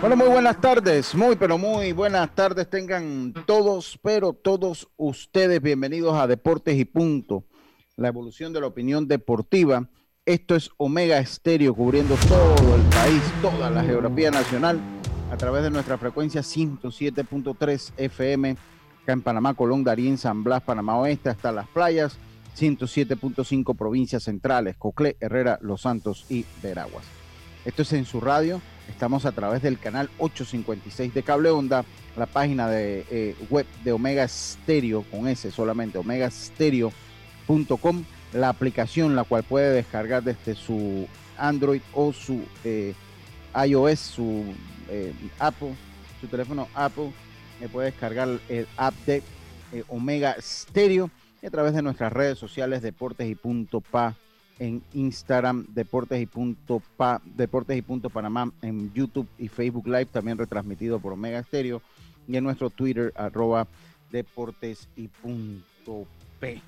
Bueno, muy buenas tardes, muy pero muy buenas tardes tengan todos, pero todos ustedes bienvenidos a Deportes y Punto, la evolución de la opinión deportiva. Esto es Omega Estéreo cubriendo todo el país, toda la geografía nacional a través de nuestra frecuencia 107.3 FM acá en Panamá, Colón, Darien, San Blas, Panamá Oeste, hasta las playas, 107.5 provincias centrales, Coclé, Herrera, Los Santos y Veraguas. Esto es en su radio. Estamos a través del canal 856 de Cable Onda, la página de eh, web de Omega Stereo, con S solamente, omegastereo.com, la aplicación la cual puede descargar desde su Android o su eh, iOS, su eh, Apple, su teléfono Apple, puede descargar el app de Omega Stereo y a través de nuestras redes sociales Deportes y Punto Pa en Instagram, Deportes y Punto Pa, Deportes y Punto Panamá, en YouTube y Facebook Live, también retransmitido por Omega Stereo, y en nuestro Twitter, arroba Deportes y Punto P. Le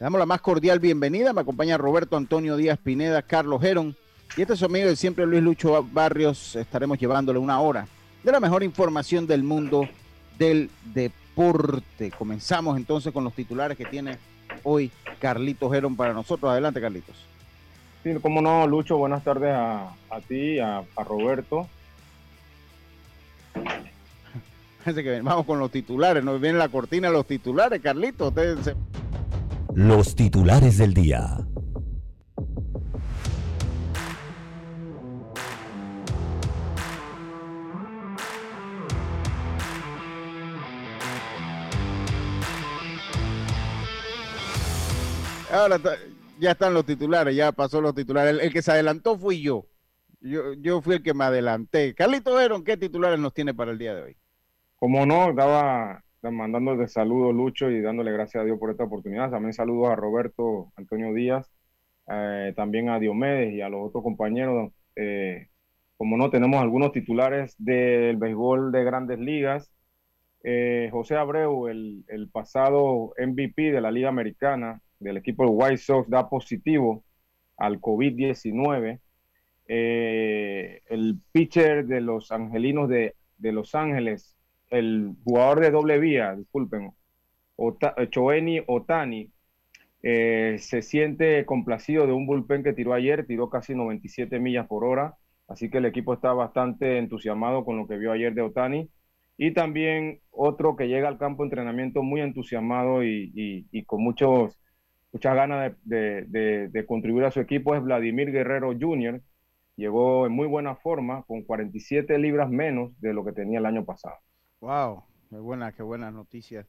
damos la más cordial bienvenida, me acompaña Roberto Antonio Díaz Pineda, Carlos Gerón, y este es su amigo de siempre Luis Lucho Barrios, estaremos llevándole una hora de la mejor información del mundo del deporte. Comenzamos entonces con los titulares que tiene hoy Carlitos Gerón para nosotros. Adelante, Carlitos. Sí, cómo no, Lucho, buenas tardes a, a ti, a, a Roberto. que vamos con los titulares, nos viene la cortina de los titulares, Carlitos. Ustedes se... Los titulares del día. Ahora ya están los titulares, ya pasó los titulares. El, que se adelantó fui yo. yo. Yo fui el que me adelanté. Carlito Verón, ¿qué titulares nos tiene para el día de hoy? Como no, estaba mandándole saludos, Lucho, y dándole gracias a Dios por esta oportunidad. También saludos a Roberto Antonio Díaz, eh, también a Diomedes y a los otros compañeros. Eh, como no, tenemos algunos titulares del béisbol de grandes ligas. Eh, José Abreu, el, el pasado MVP de la Liga Americana, del equipo de White Sox da positivo al COVID-19. Eh, el pitcher de los angelinos de, de, Los Ángeles, el jugador de doble vía, disculpen, Ota, Choeni Otani, eh, se siente complacido de un bullpen que tiró ayer, tiró casi 97 millas por hora, así que el equipo está bastante entusiasmado con lo que vio ayer de Otani. Y también otro que llega al campo de entrenamiento muy entusiasmado y con muchos muchas ganas de, de, contribuir a su equipo es Vladimir Guerrero Jr. Llegó en muy buena forma, con 47 libras menos de lo que tenía el año pasado. ¡Wow! Qué buena, qué buenas noticias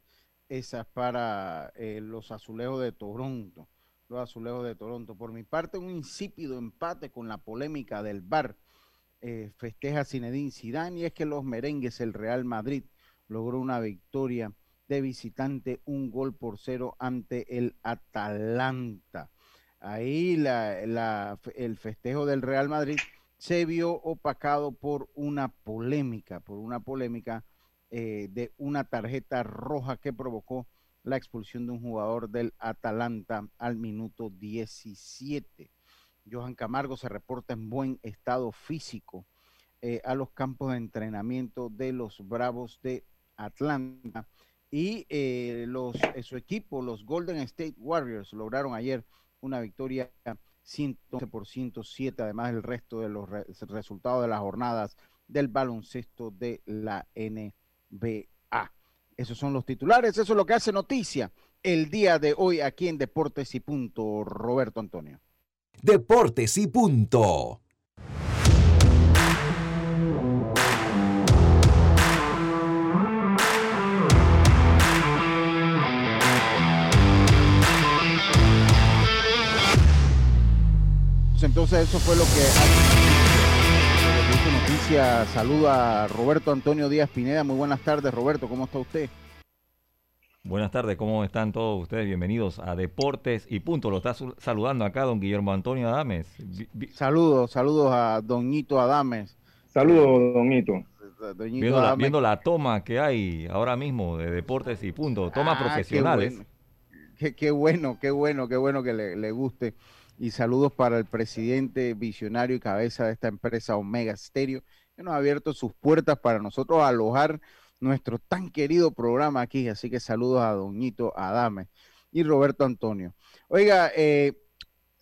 esas para eh, los azulejos de Toronto. Los azulejos de Toronto. Por mi parte, un insípido empate con la polémica del bar. Eh, festeja Zinedine Zidane y es que los merengues, el Real Madrid, logró una victoria de visitante, un gol por cero ante el Atalanta. Ahí la, el festejo del Real Madrid se vio opacado por una polémica, por una polémica eh, de una tarjeta roja que provocó la expulsión de un jugador del Atalanta al minuto 17. Johan Camargo se reporta en buen estado físico eh, a los campos de entrenamiento de los Bravos de Atlanta y eh, eh, su equipo, los Golden State Warriors, lograron ayer una victoria 111 por 107, además del resto de los re resultados de las jornadas del baloncesto de la NBA. Esos son los titulares, eso es lo que hace noticia el día de hoy aquí en Deportes y Punto, Roberto Antonio. Deportes y Punto. Entonces, eso fue lo que noticia. Saluda a Roberto Antonio Díaz Pineda. Muy buenas tardes, Roberto. ¿Cómo está usted? Buenas tardes, ¿cómo están todos ustedes? Bienvenidos a Deportes y Punto. Lo está saludando acá don Guillermo Antonio Adames. Saludos, saludos a Doñito Adames. Saludos, Doñito. Viendo, viendo, la toma que hay ahora mismo de Deportes y Punto, tomas ah, profesionales. Qué bueno. Qué, bueno, qué bueno, que le, guste. Y saludos para el presidente visionario y cabeza de esta empresa Omega Stereo, que nos ha abierto sus puertas para nosotros alojar nuestro tan querido programa aquí. Así que saludos a Doñito Adame y Roberto Antonio. Oiga, eh,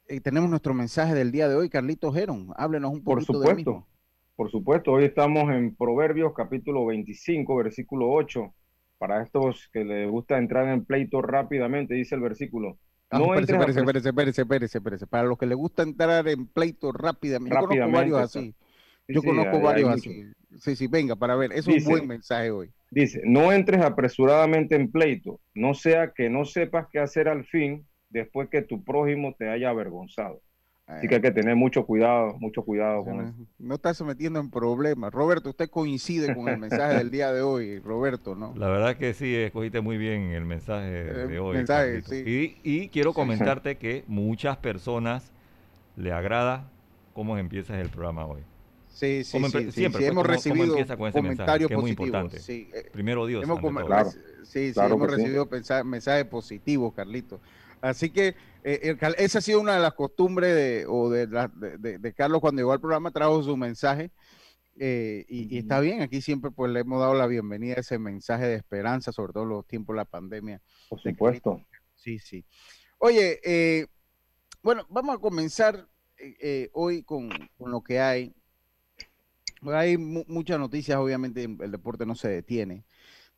eh, tenemos nuestro mensaje del día de hoy, Carlito Geron. Háblenos un poquito Por supuesto, por supuesto. Hoy estamos en Proverbios capítulo 25, versículo 8. Para estos que les gusta entrar en pleito rápidamente, dice el versículo. Ah, no espérese, espérese, espérese, espérese, espérese, Para los que les gusta entrar en pleito rápidamente, yo conozco varios así. Yo conozco varios así. Sí, sí, venga, para ver, es un buen mensaje hoy. Dice, no entres apresuradamente en pleito, no sea que no sepas qué hacer al fin después que tu prójimo te haya avergonzado. Así que hay que tener mucho cuidado, mucho cuidado con eso. No estás metiendo en problemas. Roberto, usted coincide con el mensaje del día de hoy, Roberto, ¿no? La verdad que sí, escogiste muy bien el mensaje de hoy. Mensaje, sí. y, quiero comentarte que muchas personas le agrada cómo empiezas el programa hoy. Sí, sí, sí, siempre hemos recibido comentarios positivos. Eh, Primero Dios. Hemos sí, sí, hemos recibido mensajes positivos, Carlito. Así que eh, esa ha sido una de las costumbres de, o de, de, Carlos cuando llegó al programa, trajo su mensaje. Eh, y, está bien, aquí siempre pues le hemos dado la bienvenida a ese mensaje de esperanza, sobre todo en los tiempos de la pandemia. Por supuesto. Sí, sí. Oye, bueno, vamos a comenzar hoy con, con, lo que hay. Hay muchas noticias, obviamente el deporte no se detiene.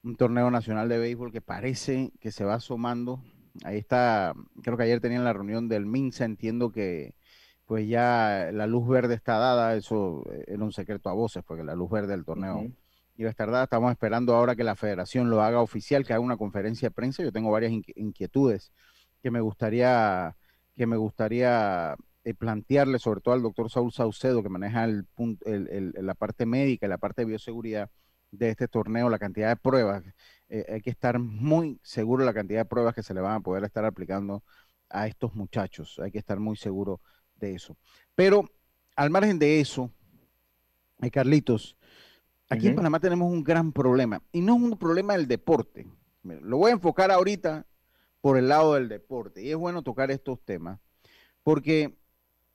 Un torneo nacional de béisbol que parece que se va asomando. Ahí está, creo que ayer tenían la reunión del MINSA, entiendo que pues ya la luz verde está dada, eso eh, era un secreto a voces, porque la luz verde del torneo iba a estar dada. Estamos esperando ahora que la federación lo haga oficial, que haga una conferencia de prensa. Yo tengo varias inquietudes que me gustaría, que me gustaría eh, plantearle, sobre todo al doctor Saúl Saucedo, que maneja el, la parte médica y la parte de bioseguridad de este torneo, la cantidad de pruebas. Eh, hay que estar muy seguro de la cantidad de pruebas que se le van a poder estar aplicando a estos muchachos. Hay que estar muy seguro de eso. Pero al margen de eso, eh, Carlitos, aquí en Panamá tenemos un gran problema. Y no es un problema del deporte. Lo voy a enfocar ahorita por el lado del deporte. Y es bueno tocar estos temas. Porque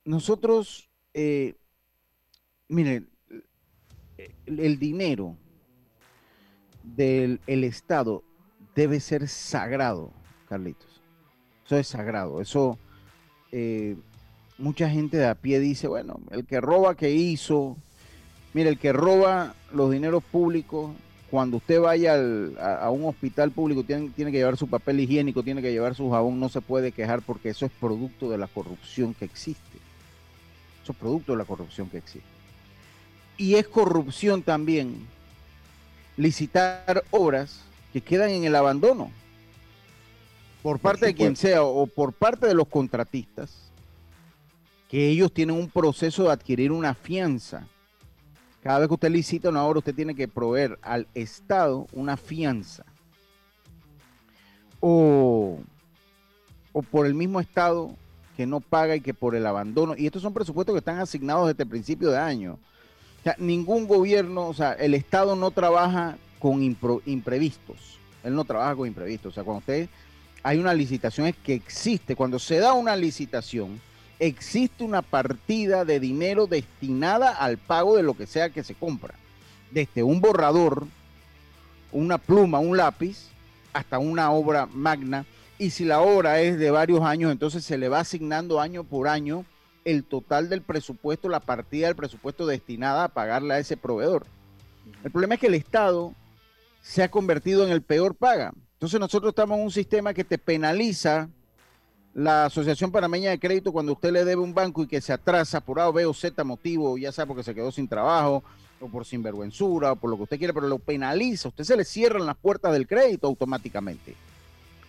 nosotros, eh, miren, el, dinero del Estado debe ser sagrado, Carlitos. Eso es sagrado. Eso, eh, mucha gente de a pie dice, bueno, el que roba, que hizo? Mire, el que roba los dineros públicos, cuando usted vaya a, un hospital público, tiene, tiene que llevar su papel higiénico, tiene que llevar su jabón, no se puede quejar porque eso es producto de la corrupción que existe. Eso es producto de la corrupción que existe. Y es corrupción también licitar obras que quedan en el abandono por parte de quien sea o por parte de los contratistas, que ellos tienen un proceso de adquirir una fianza. Cada vez que usted licita una obra, usted tiene que proveer al Estado una fianza. O, o por el mismo Estado que no paga y que por el abandono, y estos son presupuestos que están asignados desde el principio de año. O sea, ningún gobierno, o sea, el Estado no trabaja con imprevistos. Él no trabaja con imprevistos. O sea, cuando usted hay una licitación es que existe, cuando se da una licitación, existe una partida de dinero destinada al pago de lo que sea que se compra. Desde un borrador, una pluma, un lápiz, hasta una obra magna y si la obra es de varios años, entonces se le va asignando año por año el total del presupuesto, la partida del presupuesto destinada a pagarle a ese proveedor. El problema es que el Estado se ha convertido en el peor paga. Entonces nosotros estamos en un sistema que te penaliza la Asociación Panameña de Crédito cuando usted le debe un banco y que se atrasa por A o B o Z motivo, ya sea porque se quedó sin trabajo o por sinvergüenzura o por lo que usted quiere, pero lo penaliza. usted se le cierran las puertas del crédito automáticamente.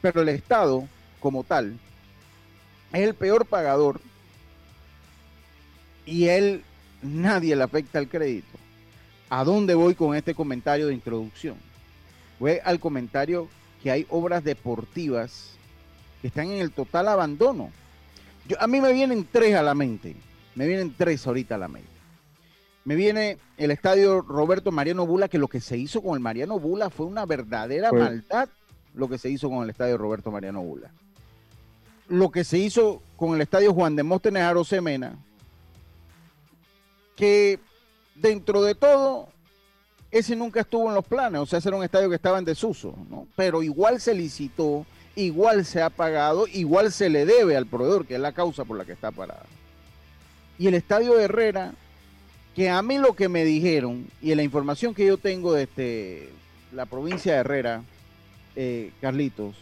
Pero el Estado, como tal, es el peor pagador y él, nadie le afecta el crédito. ¿A dónde voy con este comentario de introducción? Voy al comentario que hay obras deportivas que están en el total abandono. Yo, a mí me vienen tres a la mente. Me vienen tres ahorita a la mente. Me viene el estadio Roberto Mariano Bula, que lo que se hizo con el Mariano Bula fue una verdadera maldad, lo que se hizo con el estadio Roberto Mariano Bula. Lo que se hizo con el estadio Juan de Móstenes Arosemena, que dentro de todo, ese nunca estuvo en los planes, o sea, ese era un estadio que estaba en desuso, ¿no? Pero igual se licitó, igual se ha pagado, igual se le debe al proveedor, que es la causa por la que está parada. Y el estadio de Herrera que a mí lo que me dijeron y la información que yo tengo desde la provincia de Herrera, eh, Carlitos,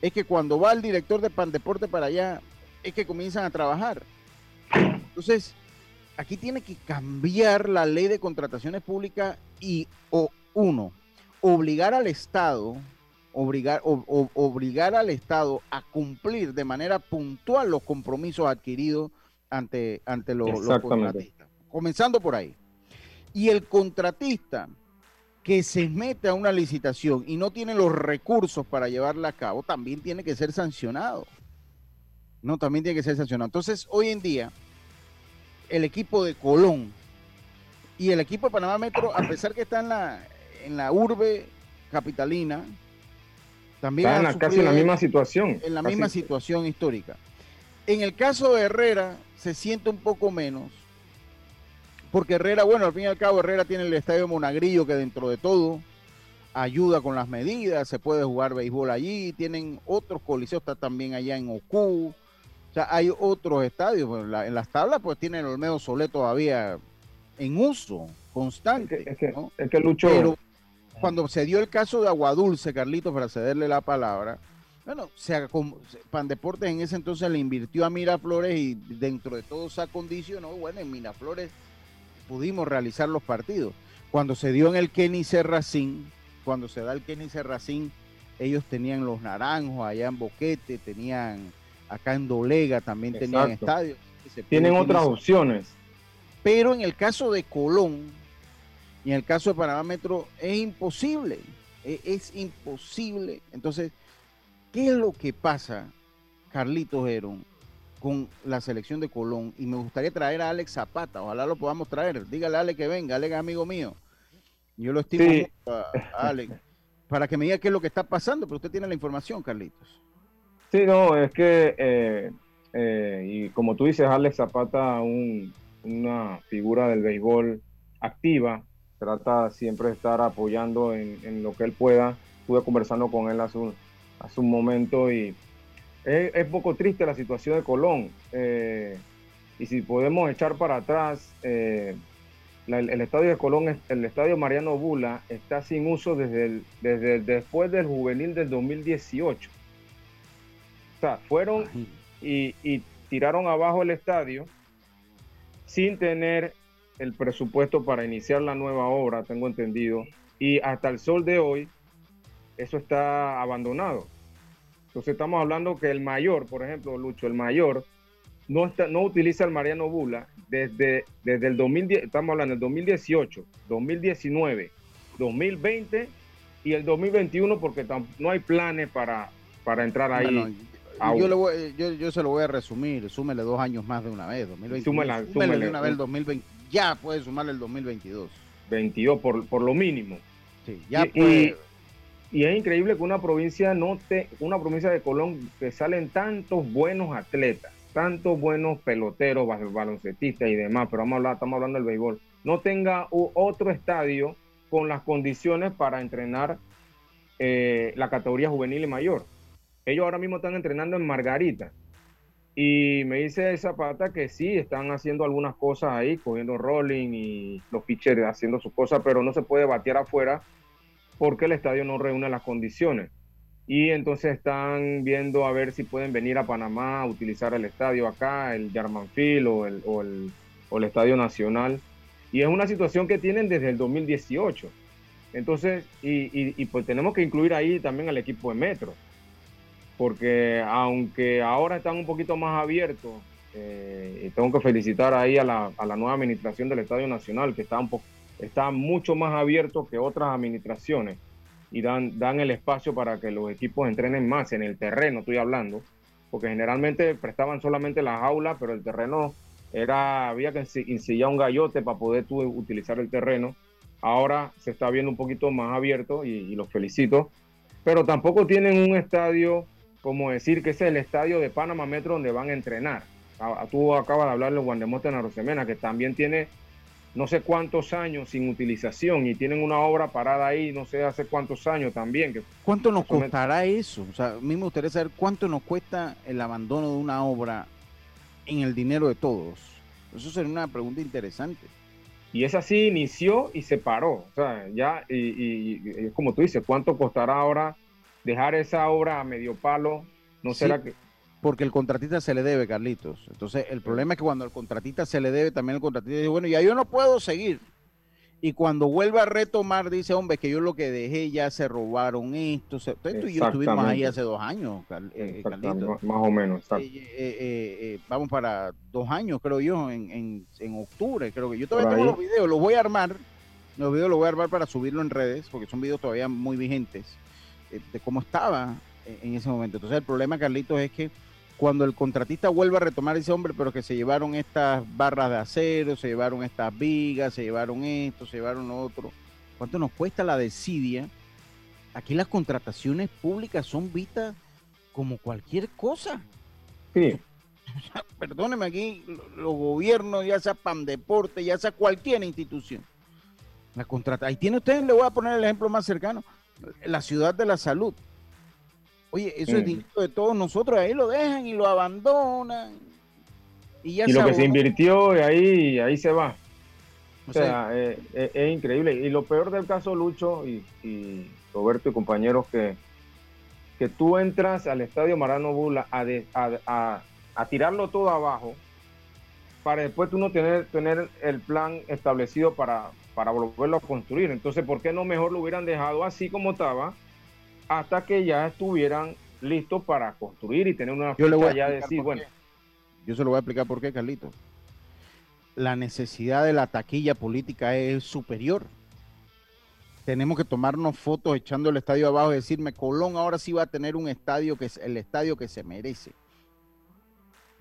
es que cuando va el director de Pandeporte para allá, es que comienzan a trabajar. Entonces, aquí tiene que cambiar la ley de contrataciones públicas y, o, uno, obligar al Estado, obligar, obligar al Estado a cumplir de manera puntual los compromisos adquiridos ante, ante los contratistas comenzando por ahí. Y el contratista que se mete a una licitación y no tiene los recursos para llevarla a cabo, también tiene que ser sancionado. No, también tiene que ser sancionado. Entonces, hoy en día, el equipo de Colón y el equipo de Panamá Metro, a pesar que está en la, en la urbe capitalina, también están casi en la misma situación. En la misma situación histórica. En el caso de Herrera, se siente un poco menos, porque Herrera, bueno, al fin y al cabo, Herrera tiene el estadio Monagrillo que dentro de todo ayuda con las medidas, se puede jugar béisbol allí, tienen otros coliseos, está también allá en Ocu, sea, hay otros estadios, en, las tablas pues tiene el Olmedo Solé todavía en uso constante. Es que, es que, Lucho... Pero cuando se dio el caso de Aguadulce, Carlitos, para cederle la palabra, bueno, se, Pan Deportes en ese entonces le invirtió a Miraflores y dentro de todo se acondicionó, bueno, en Miraflores pudimos realizar los partidos. Cuando se dio en el Kenny Serracín, cuando se da el Kenny Serracín, ellos tenían los naranjos allá en Boquete, tenían acá en Dolega también tenían estadios. Tienen otras opciones. Pero en el caso de Colón y en el caso de Panamá Metro es imposible, es, es imposible. Entonces, ¿qué es lo que pasa, Carlitos Herón? con la selección de Colón y me gustaría traer a Alex Zapata, ojalá lo podamos traer, dígale a Alex que venga, Alex amigo mío, yo lo estimo a, Alex, para que me diga qué es lo que está pasando, pero usted tiene la información, Carlitos. Sí, no, es que, eh, eh, y como tú dices, Alex Zapata, una figura del béisbol activa, trata siempre de estar apoyando en, lo que él pueda. Estuve conversando con él hace un momento y es, es poco triste la situación de Colón. Eh, y si podemos echar para atrás, eh, el, estadio de Colón, el estadio Mariano Bula, está sin uso desde, desde después del juvenil del 2018. O sea, fueron y, y tiraron abajo el estadio sin tener el presupuesto para iniciar la nueva obra, tengo entendido. Y hasta el sol de hoy, eso está abandonado. Entonces estamos hablando que el mayor, por ejemplo, Lucho, el mayor, no, está, no utiliza el Mariano Bula desde, desde el 2010, estamos hablando del 2018, 2019, 2020 y el 2021 porque no hay planes para, para entrar ahí. Yo, se lo voy a resumir, súmele dos años más de una vez, 2021, súmele, de una vez el 2020, ya puede sumarle el 2022. 22 por, por lo mínimo. Sí, ya puede y es increíble que una provincia no te, una provincia de Colón que salen tantos buenos atletas, tantos buenos peloteros, baloncetistas y demás, pero vamos a hablar, estamos hablando del béisbol, no tenga otro estadio con las condiciones para entrenar eh, la categoría juvenil y mayor. Ellos ahora mismo están entrenando en Margarita. Y me dice Zapata que sí, están haciendo algunas cosas ahí, cogiendo rolling y los pitchers haciendo sus cosas, pero no se puede batear afuera porque el estadio no reúne las condiciones. Y entonces están viendo a ver si pueden venir a Panamá a utilizar el estadio acá, el Yarmanfil o el, o el, Estadio Nacional. Y es una situación que tienen desde el 2018. Entonces, y, y, pues tenemos que incluir ahí también al equipo de Metro, porque aunque ahora están un poquito más abiertos eh, tengo que felicitar ahí a la, a la, nueva administración del Estadio Nacional, que está, un está mucho más abierto que otras administraciones y dan, dan el espacio para que los equipos entrenen más en el terreno, estoy hablando, porque generalmente prestaban solamente las aulas, pero el terreno era, había que ensillar un gallote para poder tú utilizar el terreno. Ahora se está viendo un poquito más abierto y, y los felicito, pero tampoco tienen un estadio como decir que ese es el estadio de Panamá Metro donde van a entrenar. Tú acabas de hablar de Guandemote en Rosemena, que también tiene no sé cuántos años sin utilización y tienen una obra parada ahí, no sé hace cuántos años también. Que ¿Cuánto nos costará eso? O sea, a mí me gustaría saber cuánto nos cuesta el abandono de una obra en el dinero de todos. Eso sería una pregunta interesante. Y es así, inició y se paró. O sea, ya, y, y, como tú dices, ¿cuánto costará ahora dejar esa obra a medio palo? ¿No será que porque el contratista se le debe, Carlitos. Entonces, el problema es que cuando el contratista se le debe, también el contratista dice, bueno, ya yo no puedo seguir. Y cuando vuelve a retomar, dice, hombre, que yo lo que dejé ya se robaron esto. Entonces, tú y yo estuvimos ahí hace dos años, eh, Carlitos. Más o menos, eh, eh, vamos para dos años, creo yo, en, octubre, creo que. Yo todavía tengo los videos, los voy a armar. Los videos los voy a armar para subirlo en redes, porque son videos todavía muy vigentes de cómo estaba en ese momento. Entonces, el problema, Carlitos, es que cuando el contratista vuelve a retomar ese hombre, pero que se llevaron estas barras de acero, se llevaron estas vigas, se llevaron esto, se llevaron lo otro. ¿Cuánto nos cuesta la desidia? Aquí las contrataciones públicas son vistas como cualquier cosa. Sí. Perdóneme aquí, los gobiernos, ya sea PAN Deporte, ya sea cualquier institución. La contrata. Ahí tiene usted, le voy a poner el ejemplo más cercano, la ciudad de la salud. Oye, eso es dinero de todos nosotros, ahí lo dejan y lo abandonan. Y, ya lo que se invirtió, y ahí, ahí se va. O, sea, eh, eh, es, increíble. Y lo peor del caso, Lucho y, Roberto y compañeros, que, que tú entras al estadio Marano Bula a, a, tirarlo todo abajo para después tú no tener, tener el plan establecido para, para volverlo a construir. Entonces, ¿por qué no mejor lo hubieran dejado así como estaba? hasta que ya estuvieran listos para construir y tener una yo le voy a ya decir, bueno. Yo se lo voy a explicar por qué, Carlito. La necesidad de la taquilla política es superior. Tenemos que tomarnos fotos echando el estadio abajo y decirme, Colón ahora sí va a tener un estadio que es el estadio que se merece.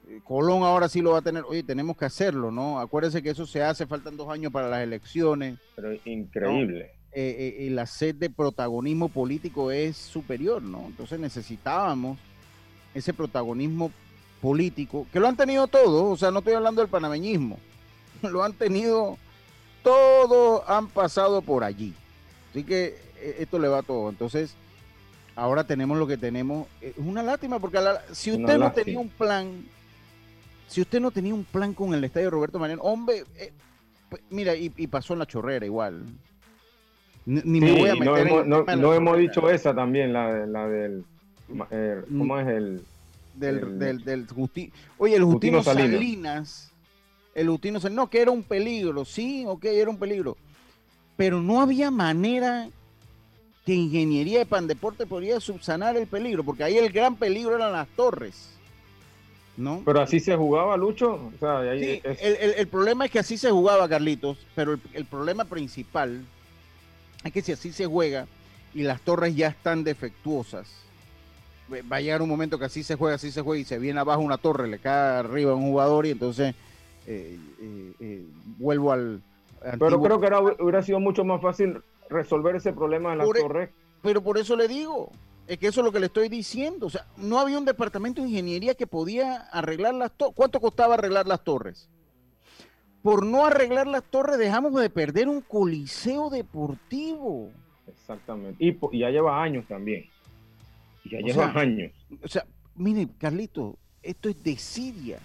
Eh, Colón ahora sí lo va a tener. Oye, tenemos que hacerlo, ¿no? Acuérdense que eso se hace, faltan dos años para las elecciones. Pero increíble. Eh, eh, la sed de protagonismo político es superior, ¿no? Entonces necesitábamos ese protagonismo político, que lo han tenido todos, o sea, no estoy hablando del panameñismo, lo han tenido, todos han pasado por allí. Así que esto le va a todo. Entonces, ahora tenemos lo que tenemos. Es una lástima, porque si usted no tenía un plan, si usted no tenía un plan con el estadio Roberto Mariano, hombre, pues, mira, y, y pasó en la chorrera igual. Ni, me voy a meter no hemos, no, hemos dicho esa también, la, la del. Eh, ¿Cómo es el.? Del, del, del Oye, el Justino, Salinas. El Justino Salinas. No, que era un peligro. Sí, ok, era un peligro. Pero no había manera que Ingeniería de Pandeporte podría subsanar el peligro, porque ahí el gran peligro eran las torres. ¿No? Pero así se jugaba, Lucho. O sea, el, el, el, problema es que así se jugaba, Carlitos, pero el problema principal es que si así se juega y las torres ya están defectuosas, va a llegar un momento que así se juega, así se juega y se viene abajo una torre, le cae arriba un jugador y entonces eh, eh, eh, vuelvo al... Pero creo que hubiera sido mucho más fácil resolver ese problema de las e- torres. Pero por eso le digo, es que eso es lo que le estoy diciendo. O sea, no había un departamento de ingeniería que podía arreglar las torres. ¿Cuánto costaba arreglar las torres? por no arreglar las torres dejamos de perder un coliseo deportivo. Exactamente. Y, ya lleva años también. ya lleva años. O sea, mire, Carlito, esto es desidia.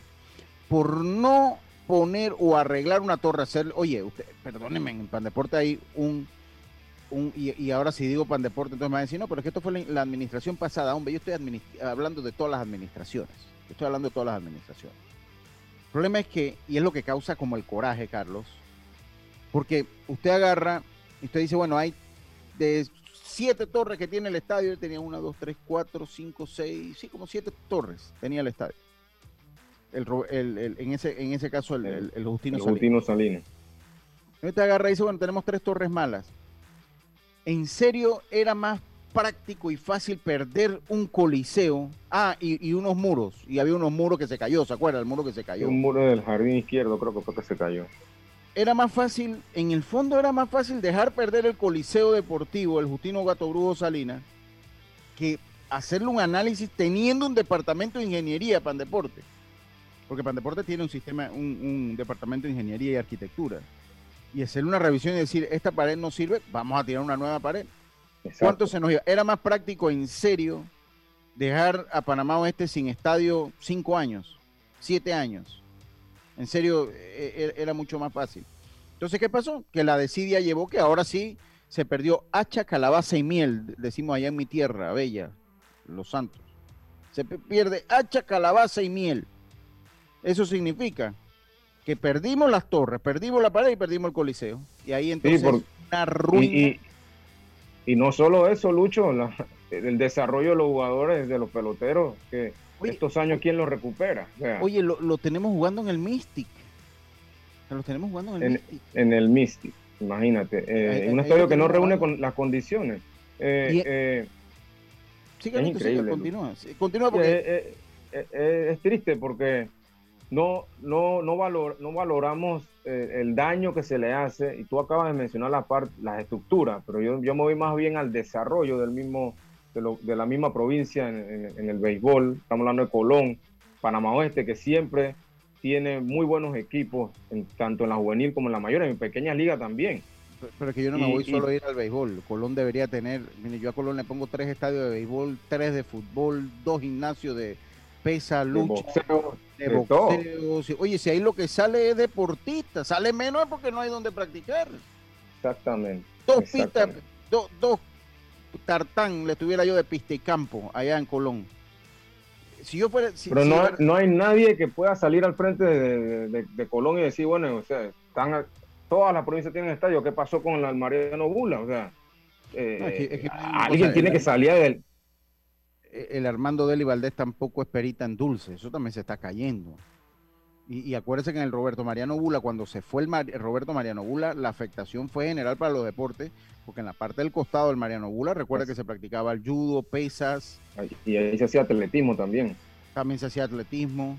Por no poner o arreglar una torre, hacer, oye, usted, perdónenme, en Pandeporte hay un, un y, ahora si digo Pandeporte, entonces me van a decir, no, pero es que esto fue la, la administración pasada, hombre, yo estoy hablando de todas las administraciones, estoy hablando de todas las administraciones. El problema es que, y es lo que causa como el coraje, Carlos, porque usted agarra y usted dice, bueno, hay de siete torres que tiene el estadio, tenía una, dos, tres, cuatro, cinco, seis, sí, como siete torres tenía el estadio. El, en, ese, en ese caso, el, Justino, Justino Salinas. te agarra y dice, bueno, tenemos tres torres malas. ¿En serio era más práctico y fácil perder un coliseo? Ah, y, unos muros. Y había unos muros que se cayó, ¿se acuerda? El muro que se cayó. Un muro del jardín izquierdo creo que fue que se cayó. Era más fácil, en el fondo era más fácil dejar perder el coliseo deportivo, el Justino Gato Brujo Salinas, que hacerle un análisis teniendo un departamento de ingeniería para deporte. Porque Pandeporte tiene un sistema, un, departamento de ingeniería y arquitectura. Y hacerle una revisión y decir, esta pared no sirve, vamos a tirar una nueva pared. ¿Cuánto se nos iba? Era más práctico, en serio, dejar a Panamá Oeste sin estadio cinco años, siete años. En serio, e, e, era mucho más fácil. Entonces, ¿qué pasó? Que la desidia llevó que ahora sí se perdió hacha, calabaza y miel, decimos allá en mi tierra, bella, Los Santos. Se pierde hacha, calabaza y miel. Eso significa que perdimos las torres, perdimos la pared y perdimos el coliseo. Y ahí entonces una ruina. Y, no solo eso, Lucho, el desarrollo de los jugadores, de los peloteros, que estos años, ¿quién los recupera? oye, lo, tenemos jugando en el Mystic. Lo tenemos jugando en el Mystic. En el Mystic, imagínate. Eh, un estadio que no reúne con las condiciones. Eh, eh, continúa. continúa porque... es triste porque no, no, no, valor, no valoramos eh, el daño que se le hace, y tú acabas de mencionar la parte, las estructuras, pero yo, yo me voy más bien al desarrollo del mismo, de, la misma provincia en, el béisbol, estamos hablando de Colón, Panamá Oeste, que siempre tiene muy buenos equipos, tanto en la juvenil como en la mayor, en pequeñas ligas también. Pero, que yo no me voy solo a ir al béisbol. Colón debería tener, mire, yo a Colón le pongo tres estadios de béisbol, tres de fútbol, dos gimnasios de, pesa, lucha, de boxeo. oye, si ahí lo que sale es deportista, sale menos porque no hay donde practicar. Exactamente. Dos pistas, dos tartán le tuviera yo de pista y campo allá en Colón. Si yo fuera, Pero no, no hay nadie que pueda salir al frente de, Colón y decir, bueno, o sea, están, todas las provincias tienen estadio, ¿qué pasó con el Mariano Bula? O sea, eh, alguien tiene que salir del el Armando Deli Valdés tampoco es perita en dulce, eso también se está cayendo. Y, y acuérdense que en el Roberto Mariano Bula, cuando se fue el, Roberto Mariano Bula, la afectación fue general para los deportes, porque en la parte del costado del Mariano Bula, recuerda que se practicaba el judo, pesas. Y ahí se hacía atletismo también. También se hacía atletismo.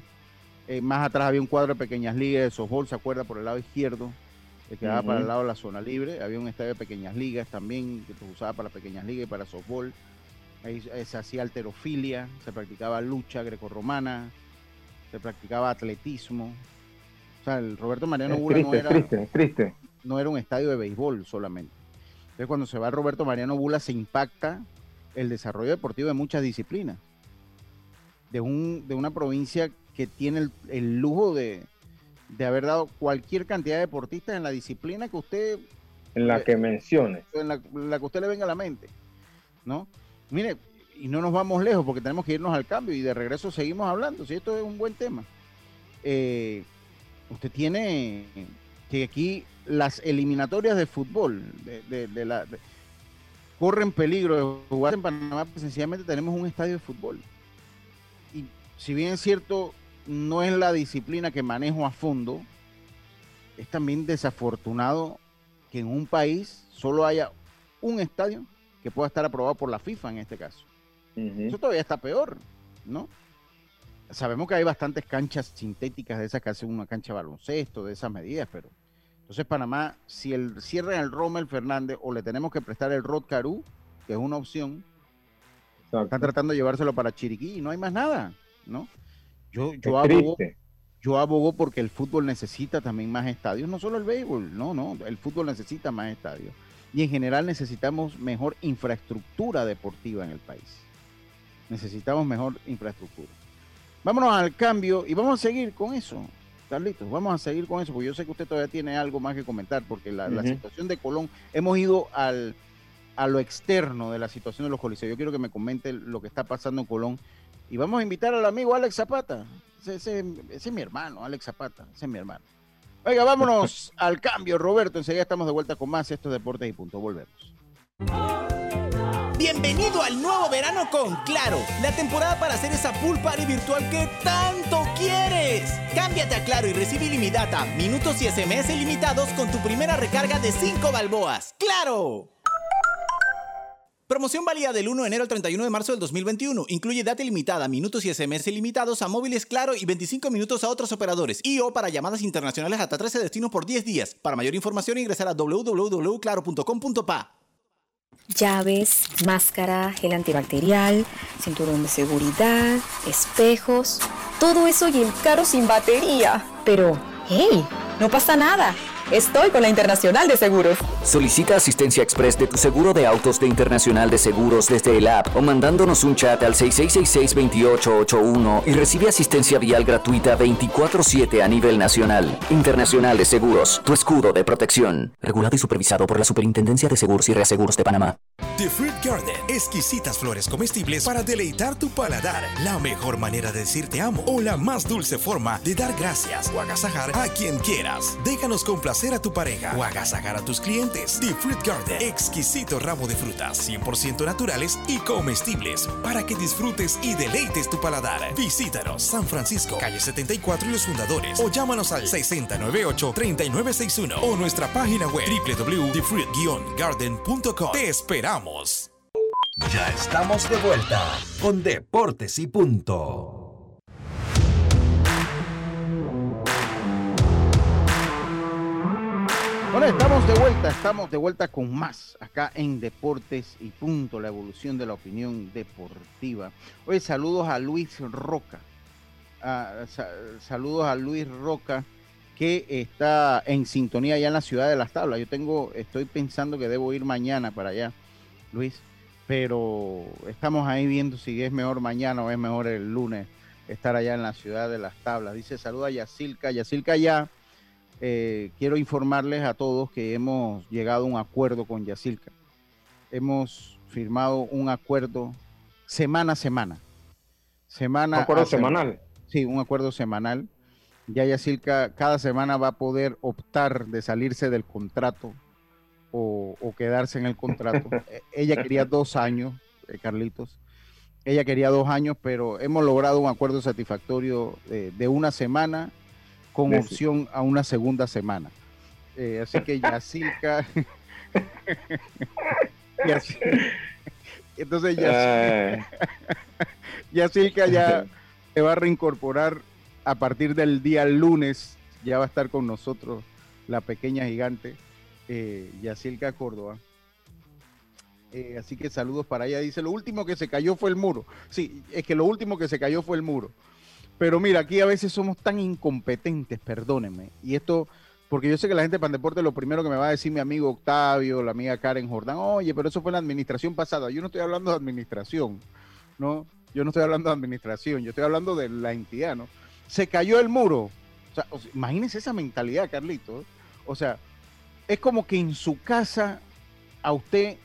Eh, más atrás había un cuadro de pequeñas ligas de softball, ¿se acuerda? Por el lado izquierdo, que quedaba para el lado de la zona libre. Había un estadio de pequeñas ligas también, que se usaba para pequeñas ligas y para softball. Ahí se hacía alterofilia, se practicaba lucha grecorromana, se practicaba atletismo. O sea, el Roberto Mariano Bula no era, triste, no era un estadio de béisbol solamente. Entonces, cuando se va Roberto Mariano Bula, se impacta el desarrollo deportivo de muchas disciplinas. De, un, de una provincia que tiene el, lujo de, haber dado cualquier cantidad de deportistas en la disciplina que usted... En la que mencione. En la, en la que usted le venga a la mente, ¿no? Mire, y no nos vamos lejos porque tenemos que irnos al cambio y de regreso seguimos hablando. Si esto es un buen tema. Eh, usted tiene que aquí las eliminatorias de fútbol de, la, corren peligro de jugar en Panamá, pues sencillamente tenemos un estadio de fútbol. Y si bien es cierto, no es la disciplina que manejo a fondo, es también desafortunado que en un país solo haya un estadio que pueda estar aprobado por la FIFA en este caso. Eso todavía está peor, ¿no? Sabemos que hay bastantes canchas sintéticas de esas que hacen una cancha de baloncesto, de esas medidas, pero entonces Panamá, si el cierre al Rommel Fernández o le tenemos que prestar el Rod Caru, que es una opción, están tratando de llevárselo para Chiriquí y no hay más nada, ¿no? Yo, yo abogo, yo abogo porque el fútbol necesita también más estadios, no solo el béisbol, no, no, el fútbol necesita más estadios y en general necesitamos mejor infraestructura deportiva en el país. Necesitamos mejor infraestructura. Vámonos al cambio y vamos a seguir con eso, Carlitos. Vamos a seguir con eso, porque yo sé que usted todavía tiene algo más que comentar, porque la, situación de Colón, hemos ido al, a lo externo de la situación de los coliseos. Yo quiero que me comente lo que está pasando en Colón. Y vamos a invitar al amigo Alex Zapata. ese es mi hermano, Alex Zapata. Ese es mi hermano. Oiga, vámonos al cambio, Roberto. Enseguida estamos de vuelta con más estos deportes y punto. Volvemos. Bienvenido al nuevo verano con Claro, la temporada para hacer esa pool party virtual que tanto quieres. Cámbiate a Claro y recibe ilimitada, minutos y SMS ilimitados con tu primera recarga de 5 balboas. ¡Claro! Promoción válida del 1 de enero al 31 de marzo del 2021. Incluye data ilimitada, minutos y SMS ilimitados a móviles Claro y 25 minutos a otros operadores. Y o para llamadas internacionales hasta 13 destinos por 10 días. Para mayor información ingresar a www.claro.com.pa. Llaves, máscara, gel antibacterial, cinturón de seguridad, espejos, todo eso y el carro sin batería. Pero, hey, no pasa nada. Estoy con la Internacional de Seguros. Solicita asistencia express de tu seguro de autos de Internacional de Seguros desde el app o mandándonos un chat al 6666-2881 y recibe asistencia vial gratuita 24-7 a nivel nacional. Internacional de Seguros, tu escudo de protección. Regulado y supervisado por la Superintendencia de Seguros y Reaseguros de Panamá. The Fruit Garden, exquisitas flores comestibles para deleitar tu paladar. La mejor manera de decir te amo o la más dulce forma de dar gracias o agasajar a quien quieras. Déjanos complacer a tu pareja o agasajar a tus clientes. The Fruit Garden, exquisito ramo de frutas 100% naturales y comestibles para que disfrutes y deleites tu paladar. Visítanos San Francisco, calle 74 y los fundadores o llámanos al 6098-3961 o nuestra página web www.thefruit-garden.com. Te esperamos. Ya estamos de vuelta con Deportes y Punto. Estamos de vuelta, estamos de vuelta con más acá en Deportes y Punto, la evolución de la opinión deportiva. Oye, saludos a Luis Roca. Ah, saludos a Luis Roca que está en sintonía allá en la ciudad de las tablas. Yo tengo, estoy pensando que debo ir mañana para allá, Luis, pero estamos ahí viendo si es mejor mañana o es mejor el lunes estar allá en la ciudad de las tablas. Dice saluda a Yacilca, Yacilca ya eh, quiero informarles a todos que hemos llegado a un acuerdo con Yacilca. Hemos firmado un acuerdo semana a semana. Semana ¿Un acuerdo semanal? Sí, un acuerdo semanal. Ya Yacilca cada semana va a poder optar de salirse del contrato o, quedarse en el contrato. Ella quería dos años, eh, Carlitos. Ella quería dos años, pero hemos logrado un acuerdo satisfactorio eh, de una semana con opción a una segunda semana. Eh, así que Yacilca. Entonces ya Yacilca ya se va a reincorporar a partir del día lunes. Ya va a estar con nosotros la pequeña gigante eh, Yacilca Córdoba. Eh, así que saludos para ella. Dice, lo último que se cayó fue el muro. Sí, es que lo último que se cayó fue el muro. Pero mira, aquí a veces somos tan incompetentes, perdónenme. Y esto, porque yo sé que la gente de Pandeporte lo primero que me va a decir mi amigo Octavio, la amiga Karen Jordán, oye, pero eso fue la administración pasada. Yo no estoy hablando de administración, ¿no? Yo no estoy hablando de administración, yo estoy hablando de la entidad, ¿no? Se cayó el muro. O sea, imagínense esa mentalidad, Carlitos. O sea, es como que en su casa a usted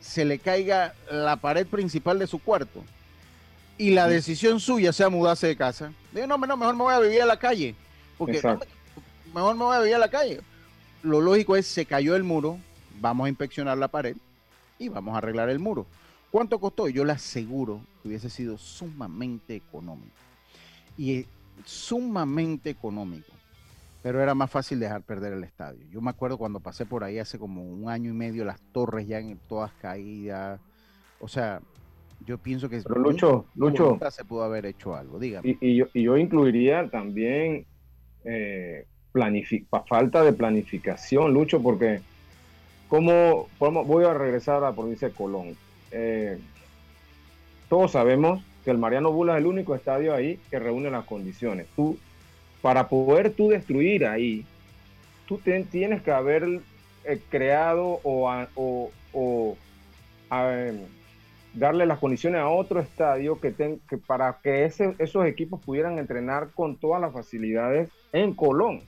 se le caiga la pared principal de su cuarto y la decisión suya sea mudarse de casa. Digo, no, no, mejor me voy a vivir a la calle. Porque mejor me voy a vivir a la calle. Lo lógico es, se cayó el muro, vamos a inspeccionar la pared y vamos a arreglar el muro. ¿Cuánto costó? Yo le aseguro que hubiese sido sumamente económico. Y sumamente económico. Pero era más fácil dejar perder el estadio. Yo me acuerdo cuando pasé por ahí hace como un año y medio, las torres ya en todas caídas. O sea, yo pienso que Pero Lucho, Lucho se pudo haber hecho algo, dígame. Y, yo, y yo, incluiría también eh, falta de planificación, Lucho, porque como voy a regresar a la provincia de Colón. Eh, todos sabemos que el Mariano Bula es el único estadio ahí que reúne las condiciones. Tú, para poder tú destruir ahí, tú tienes que haber eh, creado o, o, o darle las condiciones a otro estadio que, que para que esos equipos pudieran entrenar con todas las facilidades en Colón.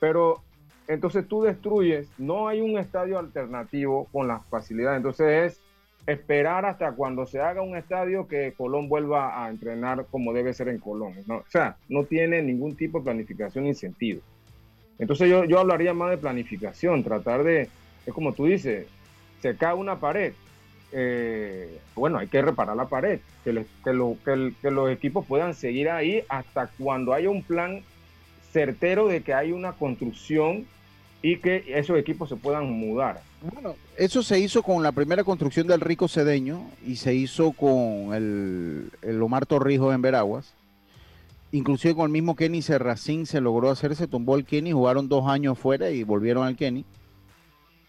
Pero entonces tú destruyes, no hay un estadio alternativo con las facilidades, entonces es esperar hasta cuando se haga un estadio que Colón vuelva a entrenar como debe ser en Colón. ¿no? O sea, no tiene ningún tipo de planificación ni sentido. Entonces yo, yo hablaría más de planificación, tratar de, es como tú dices, se cae una pared, eh, bueno, hay que reparar la pared, que, los equipos puedan seguir ahí hasta cuando haya un plan certero de que hay una construcción y que esos equipos se puedan mudar. Bueno, eso se hizo con la primera construcción del Rico Cedeño y se hizo con el, el Omar Torrijos en Veraguas. Inclusive con el mismo Kenny Serracín se logró hacer, se tumbó el Kenny, jugaron dos años fuera y volvieron al Kenny.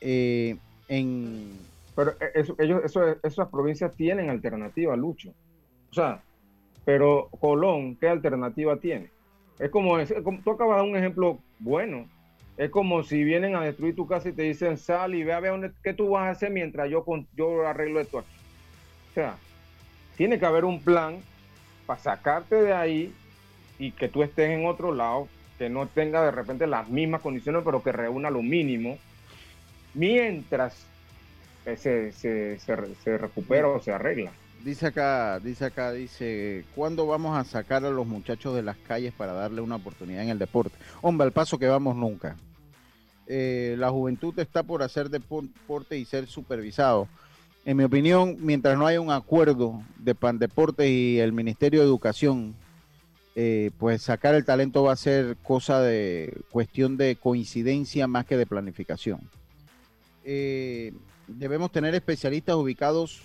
Eh, en, pero eh, eso, ellos, esas provincias tienen alternativa, Lucho. O sea, pero Colón, ¿qué alternativa tiene? Es como, tú acabas de dar un ejemplo bueno. Es como si vienen a destruir tu casa y te dicen, sal y ve a ver qué tú vas a hacer mientras yo, yo arreglo esto aquí. O sea, tiene que haber un plan para sacarte de ahí y que tú estés en otro lado, que no tenga de repente las mismas condiciones, pero que reúna lo mínimo, mientras se, se, recupera o se arregla. Dice acá, dice acá, dice, ¿cuándo vamos a sacar a los muchachos de las calles para darle una oportunidad en el deporte? Hombre, al paso que vamos nunca. Eh, la juventud está por hacer deporte y ser supervisado. En mi opinión, mientras no haya un acuerdo de Pan Deporte y el Ministerio de Educación, eh, pues sacar el talento va a ser cosa de cuestión de coincidencia más que de planificación. Eh, debemos tener especialistas ubicados,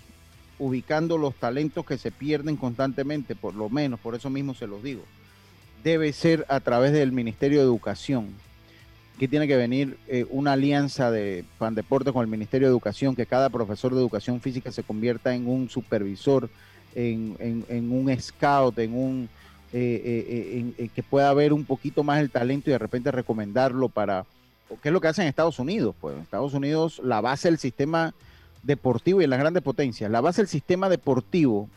ubicando los talentos que se pierden constantemente, por lo menos, por eso mismo se los digo. Debe ser a través del Ministerio de Educación, que tiene que venir eh, una alianza de Pandeporte con el Ministerio de Educación, que cada profesor de educación física se convierta en un supervisor, en, un scout, en un eh, eh, que pueda ver un poquito más el talento y de repente recomendarlo para ¿Qué es lo que hacen en Estados Unidos? Pues en Estados Unidos la base del sistema deportivo y en las grandes potencias, la base del sistema deportivo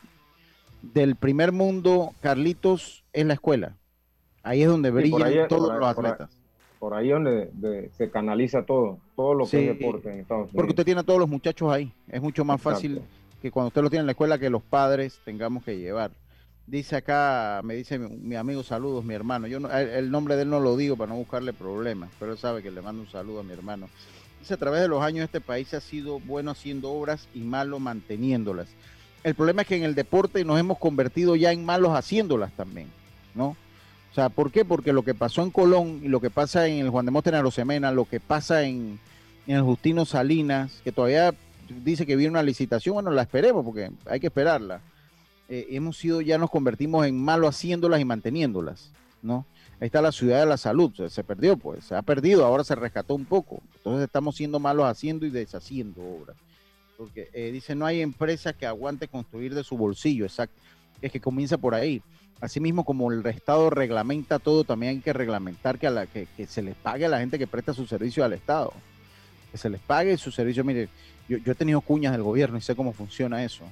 del primer mundo, Carlitos, es la escuela. Ahí es donde brillan todos los atletas. Por ahí, es donde se canaliza todo, todo lo que es deporte en Estados Unidos. Porque usted tiene a todos los muchachos ahí. Es mucho más fácil que cuando usted lo tiene en la escuela que los padres tengamos que llevar. Dice acá, me dice mi, amigo, saludos, mi hermano. Yo el, nombre de él no lo digo para no buscarle problemas, pero él sabe que le mando un saludo a mi hermano. Dice, a través de los años este país ha sido bueno haciendo obras y malo manteniéndolas. El problema es que en el deporte nos hemos convertido ya en malos haciéndolas también, ¿no? O sea, ¿por qué? Porque lo que pasó en Colón y lo que pasa en el Juan de Móstenes Arosemena, lo que pasa en, en el Justino Salinas, que todavía dice que viene una licitación, bueno, la esperemos porque hay que esperarla eh, hemos sido, ya nos convertimos en malo haciéndolas y manteniéndolas, ¿no? Ahí está la ciudad de la salud, se, perdió, pues, se ha perdido, ahora se rescató un poco. Entonces estamos siendo malos haciendo y deshaciendo obras. Porque eh, dice, no hay empresa que aguante construir de su bolsillo, exacto. Es que comienza por ahí. Asimismo, como el Estado reglamenta todo, también hay que reglamentar que, a la, que, se les pague a la gente que presta su servicio al Estado. Que se les pague su servicio. Mire, yo, yo he tenido cuñas del gobierno y sé cómo funciona eso.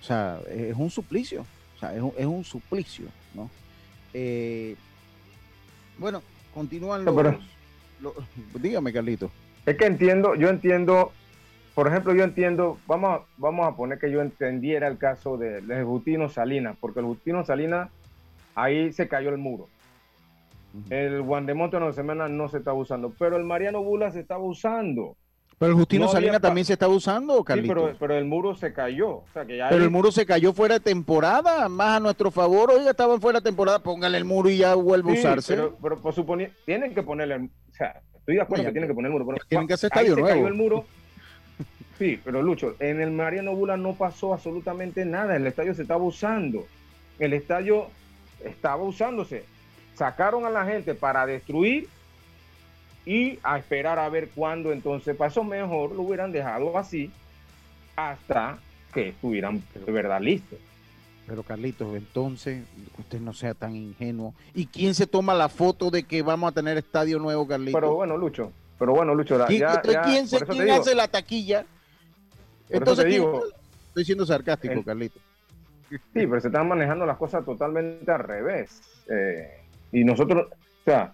O sea, es un suplicio. O sea, es un, suplicio, ¿no? Eh, bueno, continúan los, Dígame, Carlito. Es que entiendo, yo entiendo, por ejemplo, yo entiendo, vamos a, vamos a poner que yo entendiera el caso del de Justino Salinas, porque el Justino Salinas, ahí se cayó el muro. El Guandemonte no semana no se está usando, pero el Mariano Bula se estaba usando. Pero el Justino Salinas también se está usando, Carlitos. Sí, pero, el muro se cayó. pero el muro se cayó fuera de temporada, más a nuestro favor. Oiga, estaba fuera de temporada, póngale el muro y ya vuelve a usarse. Pero, pero por suponer, tienen que ponerle, o sea, estoy de acuerdo que tienen que poner el muro. tienen que hacer estadio nuevo. Se cayó el muro. Sí, pero Lucho, en el Mariano Bula no pasó absolutamente nada. El estadio se estaba usando. El estadio estaba usándose. Sacaron a la gente para destruir y a esperar a ver cuándo entonces pasó mejor, lo hubieran dejado así hasta que estuvieran de verdad listos. Pero Carlitos, entonces, usted no sea tan ingenuo. ¿Y quién se toma la foto de que vamos a tener estadio nuevo, Carlitos? Pero bueno, Lucho, pero bueno, Lucho, ¿Quién, ¿quién, se, ¿quién hace la taquilla? Entonces, estoy siendo sarcástico, Carlitos. Sí, pero se están manejando las cosas totalmente al revés. Eh, y nosotros, o sea,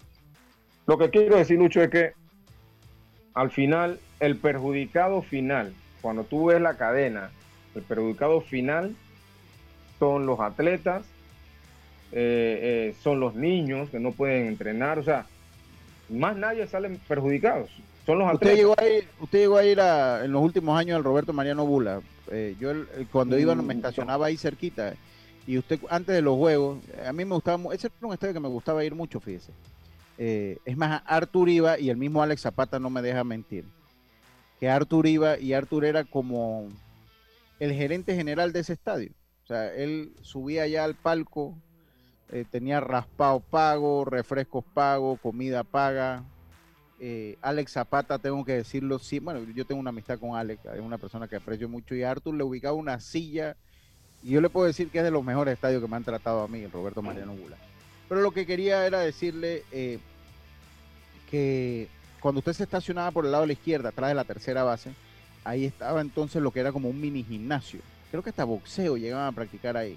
lo que quiero decir, Lucho, es que al final, el perjudicado final, cuando tú ves la cadena, el perjudicado final son los atletas, eh, eh, son los niños que no pueden entrenar, o sea, más nadie salen perjudicados. Son los usted llegó a ir, usted llegó a ir en los últimos años al Roberto Mariano Bula. Eh, yo cuando iba me mm, estacionaba ahí cerquita y usted antes de los juegos, a mí me gustaba, ese era un estadio que me gustaba ir mucho, fíjese. Eh, es más, Artur iba y el mismo Alex Zapata no me deja mentir. Que Artur iba y Artur era como el gerente general de ese estadio. O sea, él subía ya al palco, eh, tenía raspado pago, refrescos pago, comida paga. Eh, Alex Zapata, tengo que decirlo, sí, bueno, yo tengo una amistad con Alex, es una persona que aprecio mucho, y a Artur le ubicaba una silla, y yo le puedo decir que es de los mejores estadios que me han tratado a mí, el Roberto Mariano Gula. Pero lo que quería era decirle eh, que cuando usted se estacionaba por el lado de la izquierda, atrás de la tercera base, ahí estaba entonces lo que era como un mini gimnasio. Creo que hasta boxeo llegaban a practicar ahí.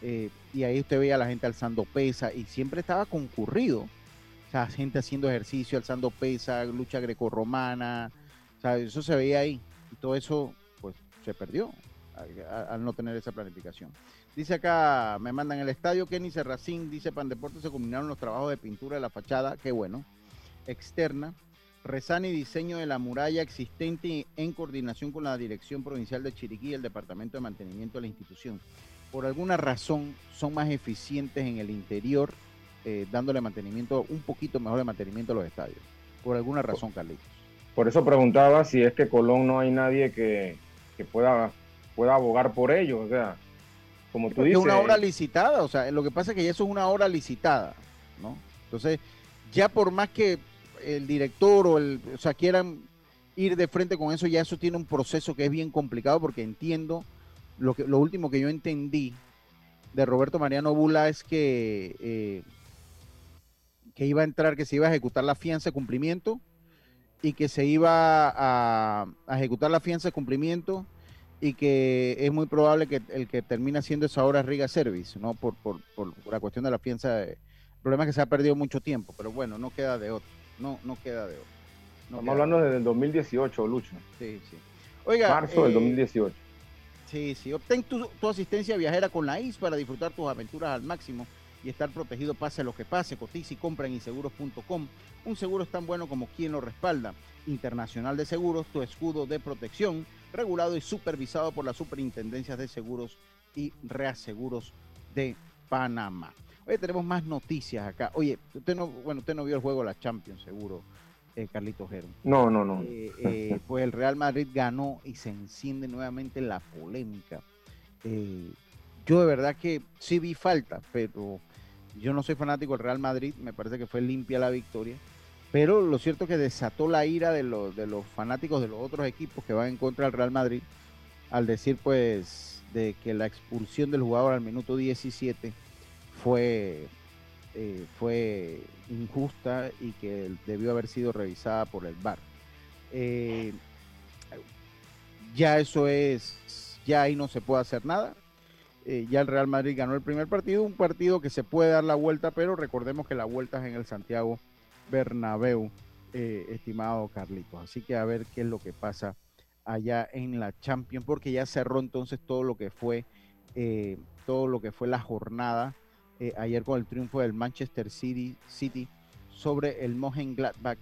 Eh, y ahí usted veía a la gente alzando pesa y siempre estaba concurrido. O sea, gente haciendo ejercicio, alzando pesa, lucha grecorromana. O sea, eso se veía ahí. Y todo eso, pues, se perdió al, no tener esa planificación. Dice acá, me mandan el estadio, Kenny Serracín, dice Pan Deportes, se combinaron los trabajos de pintura de la fachada, qué bueno externa, Rezani diseño de la muralla existente en coordinación con la Dirección Provincial de Chiriquí y el Departamento de Mantenimiento de la institución. Por alguna razón son más eficientes en el interior, eh, dándole mantenimiento, un poquito mejor de mantenimiento a los estadios. Por alguna razón, Carlitos. Por eso preguntaba si es que Colón no hay nadie que, pueda, pueda abogar por ello. O sea, como tú dices. Es una obra licitada, o sea, lo que pasa es que eso es una obra licitada, ¿no? Entonces, ya por más que el director o el, o sea, quieran ir de frente con eso, ya eso tiene un proceso que es bien complicado porque entiendo, lo, que, lo último que yo entendí de Roberto Mariano Bula es que, eh, que iba a entrar, que se iba a ejecutar la fianza de cumplimiento y que se iba a, ejecutar la fianza de cumplimiento y que es muy probable que el que termina haciendo esa hora es Riga Service, ¿no? Por, por, por la cuestión de la fianza. El problema es que se ha perdido mucho tiempo, pero bueno, no queda de otro no, no queda de otro. Estamos hablando desde el 2018, Lucho. Sí, sí. Oiga, Marzo del 2018. Eh, sí, sí. Obtén tu, asistencia viajera con la IS para disfrutar tus aventuras al máximo y estar protegido pase lo que pase. Cotiza y compra en inseguros.com. Un seguro es tan bueno como quien lo respalda. Internacional de Seguros, tu escudo de protección, regulado y supervisado por las superintendencias de seguros y reaseguros de Panamá. Oye, tenemos más noticias acá. Oye, usted no, bueno, usted no vio el juego de la Champions, seguro, eh, Carlito Gero. No, no, no. Eh, eh, pues el Real Madrid ganó y se enciende nuevamente la polémica. yo de verdad que sí vi falta, pero yo no soy fanático del Real Madrid, me parece que fue limpia la victoria. Pero lo cierto es que desató la ira de los, fanáticos de los otros equipos que van en contra del Real Madrid al decir pues de que la expulsión del jugador al minuto 17 fue, eh, fue injusta y que debió haber sido revisada por el VAR. Eh, ya eso es, ya ahí no se puede hacer nada. Eh, ya el Real Madrid ganó el primer partido, un partido que se puede dar la vuelta, pero recordemos que la vuelta es en el Santiago Bernabéu, estimado Carlitos. Así que a ver qué es lo que pasa allá en la Champions, porque ya cerró entonces todo lo que fue todo lo que fue la jornada eh, ayer con el triunfo del Manchester City, City sobre el Mönchengladbach,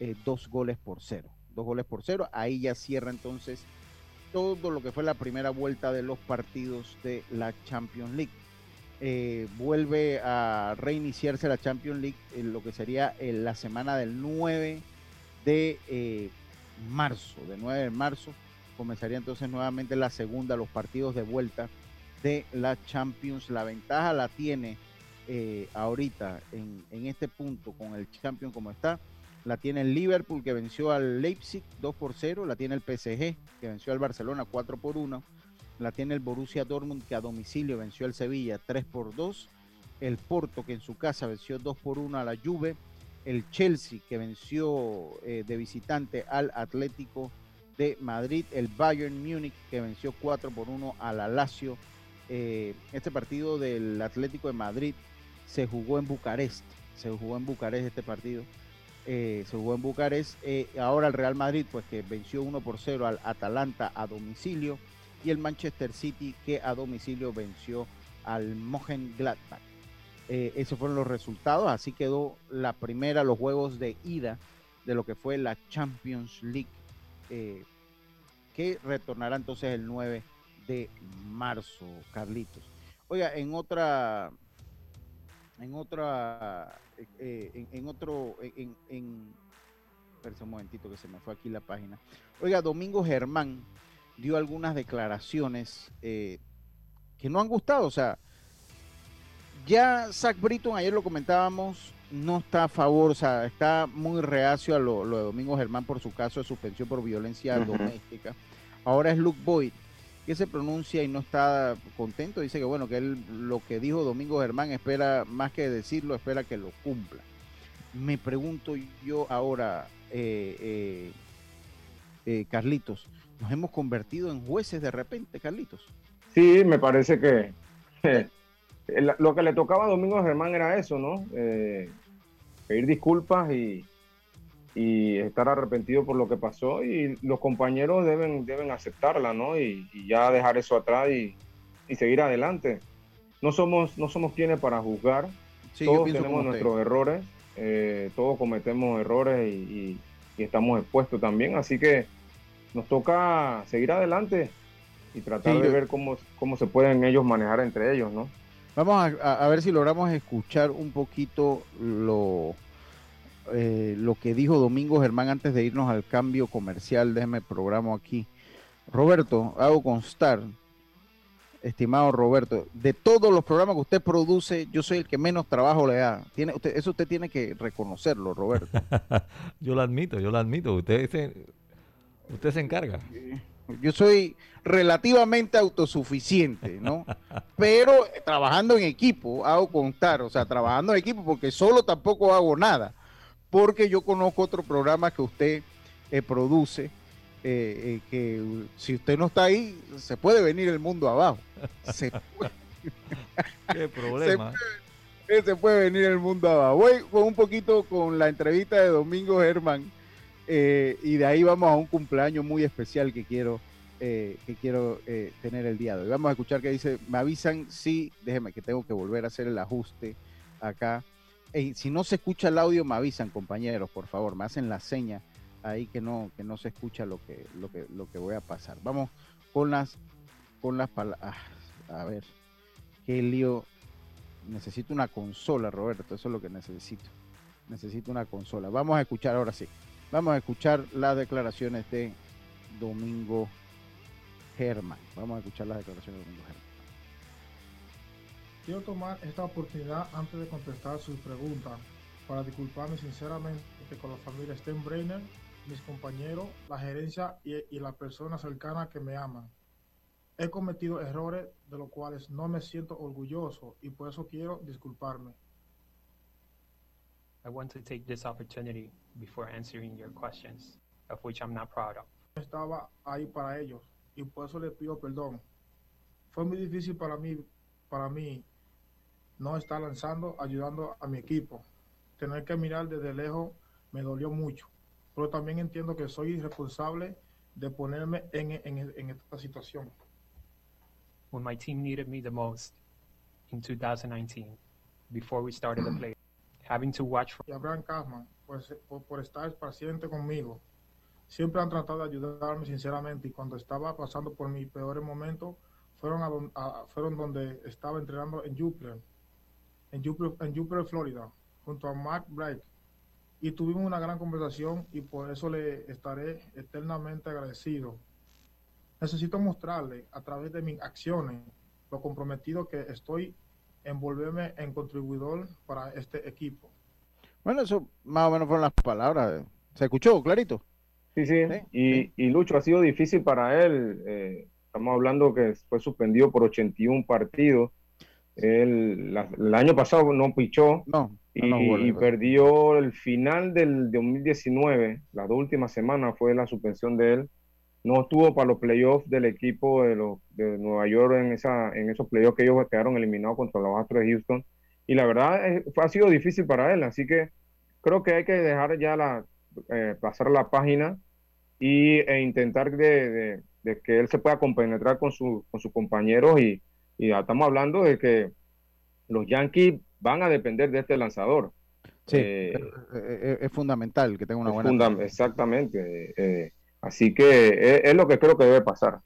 eh, dos goles por cero. Dos goles por cero. Ahí ya cierra entonces todo lo que fue la primera vuelta de los partidos de la Champions League. Eh, vuelve a reiniciarse la Champions League en lo que sería en la semana del 9 de marzo. De 9 de marzo comenzaría entonces nuevamente la segunda, los partidos de vuelta de la Champions. La ventaja la tiene eh, ahorita en, este punto con el Champions como está. La tiene el Liverpool que venció al Leipzig 2 por 0. La tiene el PSG que venció al Barcelona 4 por 1. La tiene el Borussia Dortmund que a domicilio venció al Sevilla 3 por 2. El Porto que en su casa venció 2 por 1 a la Juve. El Chelsea que venció eh, de visitante al Atlético de Madrid. El Bayern Múnich que venció 4 por 1 a la Lazio eh, este partido del Atlético de Madrid se jugó en Bucarest. Se jugó en Bucarest este partido. Eh, se jugó en Bucarest. Ahora el Real Madrid, pues que venció 1 por 0 al Atalanta a domicilio. Y el Manchester City, que a domicilio venció al Mönchengladbach. esos fueron los resultados. Así quedó la primera, los juegos de ida de lo que fue la Champions League, eh, que retornará entonces el 9 de marzo, Carlitos. Oiga, en otra, en otra, eh, en, otro, en, en, un momentito que se me fue aquí la página. Oiga, Domingo Germán dio algunas declaraciones eh, que no han gustado, o sea, ya Zach Britton, ayer lo comentábamos, no está a favor, o sea, está muy reacio a lo, de Domingo Germán por su caso de suspensión por violencia doméstica. Ahora es Luke Boyd, que se pronuncia y no está contento. Dice que bueno, que él lo que dijo Domingo Germán espera, más que decirlo, espera que lo cumpla. Me pregunto yo ahora, eh, eh, eh, Carlitos, ¿nos hemos convertido en jueces de repente, Carlitos? Sí, me parece que lo que le tocaba a Domingo Germán era eso, ¿no? pedir disculpas y, y estar arrepentido por lo que pasó y los compañeros deben, deben aceptarla, ¿no? Y, ya dejar eso atrás y, seguir adelante. No somos, no somos quienes para juzgar, todos tenemos nuestros errores, eh, todos cometemos errores y, estamos expuestos también, así que nos toca seguir adelante y tratar de ver cómo, cómo se pueden ellos manejar entre ellos, ¿no? Vamos a, ver si logramos escuchar un poquito lo, eh, lo que dijo Domingo Germán antes de irnos al cambio comercial. Déjeme programa aquí. Roberto, hago constar, estimado Roberto, de todos los programas que usted produce, yo soy el que menos trabajo le da. Tiene, usted, eso usted tiene que reconocerlo, Roberto. yo lo admito, yo lo admito. Usted se, usted se encarga. Yo soy relativamente autosuficiente, ¿no? Pero trabajando en equipo, hago contar, o sea, trabajando en equipo, porque solo tampoco hago nada, porque yo conozco otro programa que usted eh, produce, eh, eh, que si usted no está ahí, se puede venir el mundo abajo. Se puede, ¿Qué problema? Se puede, venir el mundo abajo. Voy con un poquito con la entrevista de Domingo Germán y de ahí vamos a un cumpleaños muy especial que quiero eh, que quiero eh, tener el día de hoy. Vamos a escuchar que dice, me avisan, sí, déjeme que tengo que volver a hacer el ajuste acá. si no se escucha el audio, me avisan, compañeros, por favor, me hacen la seña ahí que no, que no se escucha lo que, lo que, lo que voy a pasar. Vamos con las, con las palabras. Ah, a ver, qué lío. Necesito una consola, Roberto, eso es lo que necesito. Necesito una consola. Vamos a escuchar ahora sí. Vamos a escuchar las declaraciones de Domingo Germán. Vamos a escuchar las declaraciones de Domingo Germán. Quiero tomar esta oportunidad antes de contestar sus preguntas para disculparme sinceramente con la familia Steinbrenner, mis compañeros, la gerencia y, y las personas cercanas que me aman. He cometido errores de los cuales no me siento orgulloso y por eso quiero disculparme. I want to take this opportunity before answering your questions, of which I'm not proud of. Estaba ahí para ellos y por eso le pido perdón. Fue muy difícil para mí, para mí no estar lanzando, ayudando a mi equipo. Tener que mirar desde lejos me dolió mucho, pero también entiendo que soy responsable de ponerme en, en, en esta situación. When my team needed me the most in 2019, before we started the play, having to watch for... Y Abraham Kaufman, por, por, por estar paciente conmigo, siempre han tratado de ayudarme sinceramente y cuando estaba pasando por mis peores momentos fueron, a, fueron donde estaba entrenando en Jupiter, en Jupiter, en Jupiter, Florida, junto a Mark Bright. Y tuvimos una gran conversación y por eso le estaré eternamente agradecido. Necesito mostrarle a través de mis acciones lo comprometido que estoy en volverme en contribuidor para este equipo. Bueno, eso más o menos fueron las palabras. ¿Se escuchó clarito? Sí, sí. y, y, Lucho, ha sido difícil para él. Eh, estamos hablando que fue suspendido por 81 partidos. Él, el año pasado no pichó no, y, perdió el final del 2019. Las dos últimas semanas fue la suspensión de él. No estuvo para los playoffs del equipo de, los, de Nueva York en, esa, en esos playoffs que ellos quedaron eliminados contra los Astros de Houston. Y la verdad es, ha sido difícil para él. Así que creo que hay que dejar ya la, eh, pasar la página y, e intentar de, que él se pueda compenetrar con, su, con sus compañeros y, y estamos hablando de que los Yankees van a depender de este lanzador. Sí, eh, es, fundamental que tenga una buena. exactamente. Así que es, lo que creo que debe pasar.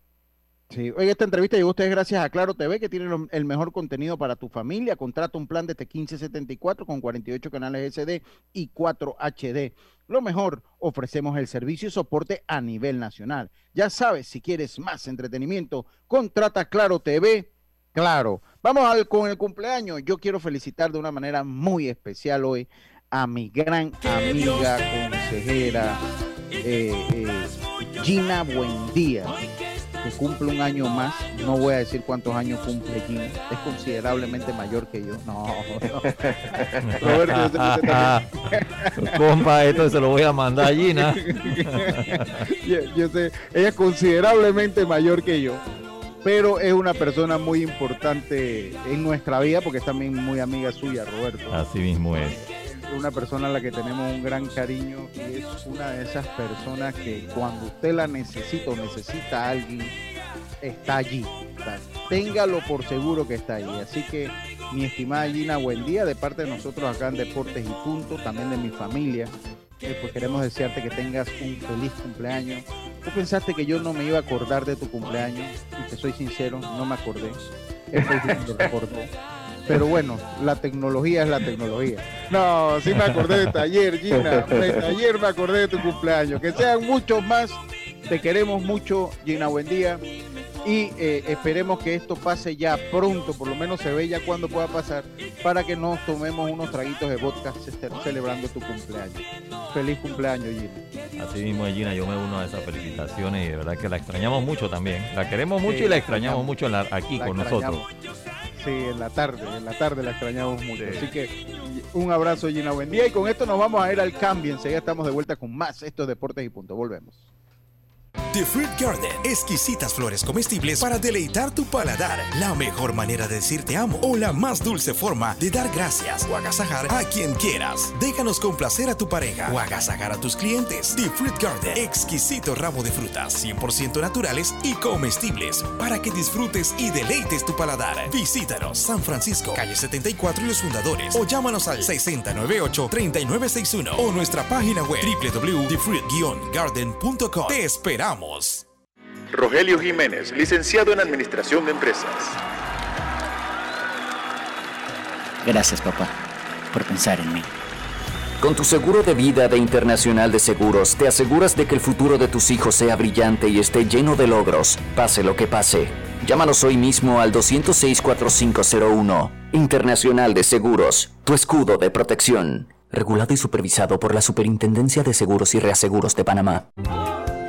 Sí, oye, esta entrevista llegó a ustedes gracias a Claro TV, que tiene el mejor contenido para tu familia. Contrata un plan de T1574 con 48 canales SD y 4 HD. Lo mejor, ofrecemos el servicio y soporte a nivel nacional. Ya sabes, si quieres más entretenimiento, contrata Claro TV. Claro, vamos al, con el cumpleaños. Yo quiero felicitar de una manera muy especial hoy a mi gran amiga, consejera, eh, eh, Gina Buendía que cumple un año más. No voy a decir cuántos años cumple Gina. Es considerablemente mayor que yo. No, Roberto, Compa, esto se lo voy a mandar a Gina. yo, sé, ella es considerablemente mayor que yo. Pero es una persona muy importante en nuestra vida porque es también muy amiga suya, Roberto. Así mismo es una persona a la que tenemos un gran cariño y es una de esas personas que cuando usted la necesita o necesita a alguien, está allí. téngalo por seguro que está allí. Así que, mi estimada Gina, buen día de parte de nosotros acá en Deportes y Punto, también de mi familia. Eh, pues queremos desearte que tengas un feliz cumpleaños. Tú pensaste que yo no me iba a acordar de tu cumpleaños y te soy sincero, no me acordé. El lo recordó. Pero bueno, la tecnología es la tecnología. No, sí me acordé de taller, Gina. De taller me acordé de tu cumpleaños. Que sean muchos más. Te queremos mucho, Gina. Buen día. Y eh, esperemos que esto pase ya pronto, por lo menos se ve ya cuando pueda pasar, para que nos tomemos unos traguitos de vodka celebrando tu cumpleaños. Feliz cumpleaños, Gina. Así mismo, Gina, yo me uno a esas felicitaciones y de verdad que la extrañamos mucho también. La queremos mucho y la extrañamos mucho aquí con nosotros. Sí, en la tarde, en la tarde la extrañamos mucho. Así que un abrazo, Gina, buen día. Y con esto nos vamos a ir al cambio. Enseguida estamos de vuelta con más estos deportes y punto. Volvemos. The Fruit Garden. Exquisitas flores comestibles para deleitar tu paladar. La mejor manera de decirte amo o la más dulce forma de dar gracias o agasajar a quien quieras. Déjanos complacer a tu pareja o agasajar a tus clientes. The Fruit Garden. Exquisito ramo de frutas 100% naturales y comestibles para que disfrutes y deleites tu paladar. Visítanos San Francisco, calle 74 y los fundadores o llámanos al 6098-3961 o nuestra página web www.thefruit-garden.com. Te esperamos. Rogelio Jiménez, licenciado en Administración de Empresas. Gracias, papá, por pensar en mí. Con tu seguro de vida de Internacional de Seguros, te aseguras de que el futuro de tus hijos sea brillante y esté lleno de logros, pase lo que pase. Llámanos hoy mismo al 206-4501. Internacional de Seguros, tu escudo de protección. Regulado y supervisado por la Superintendencia de Seguros y Reaseguros de Panamá.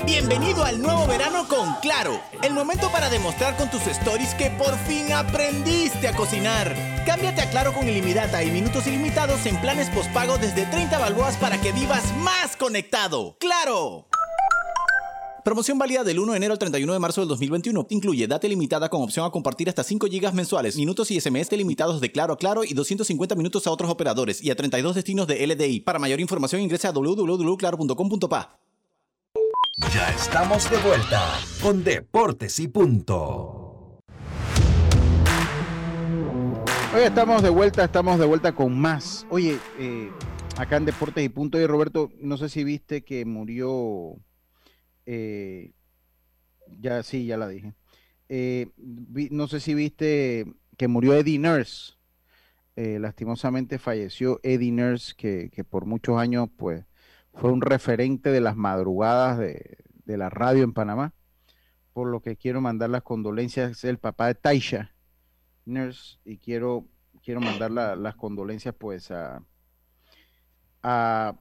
Bienvenido al nuevo verano con Claro. El momento para demostrar con tus stories que por fin aprendiste a cocinar. Cámbiate a Claro con ilimitada y minutos ilimitados en planes postpago desde 30 balboas para que vivas más conectado. ¡Claro! Promoción válida del 1 de enero al 31 de marzo del 2021. Incluye data limitada con opción a compartir hasta 5 GB mensuales, minutos y SMS limitados de Claro a Claro y 250 minutos a otros operadores y a 32 destinos de LDI. Para mayor información ingresa a www.claro.com.pa. Ya estamos de vuelta con Deportes y Punto. Hoy estamos de vuelta, estamos de vuelta con más. Oye, eh, acá en Deportes y Punto, y Roberto, no sé si viste que murió, eh, ya sí, ya la dije. Eh, no sé si viste que murió Eddie Nurse. lastimosamente falleció Eddie Nurse, que por muchos años, pues, fue un referente de las madrugadas de, la radio en Panamá, por lo que quiero mandar las condolencias, el papá de Taisha Nurse, y quiero, quiero mandar las condolencias pues a, a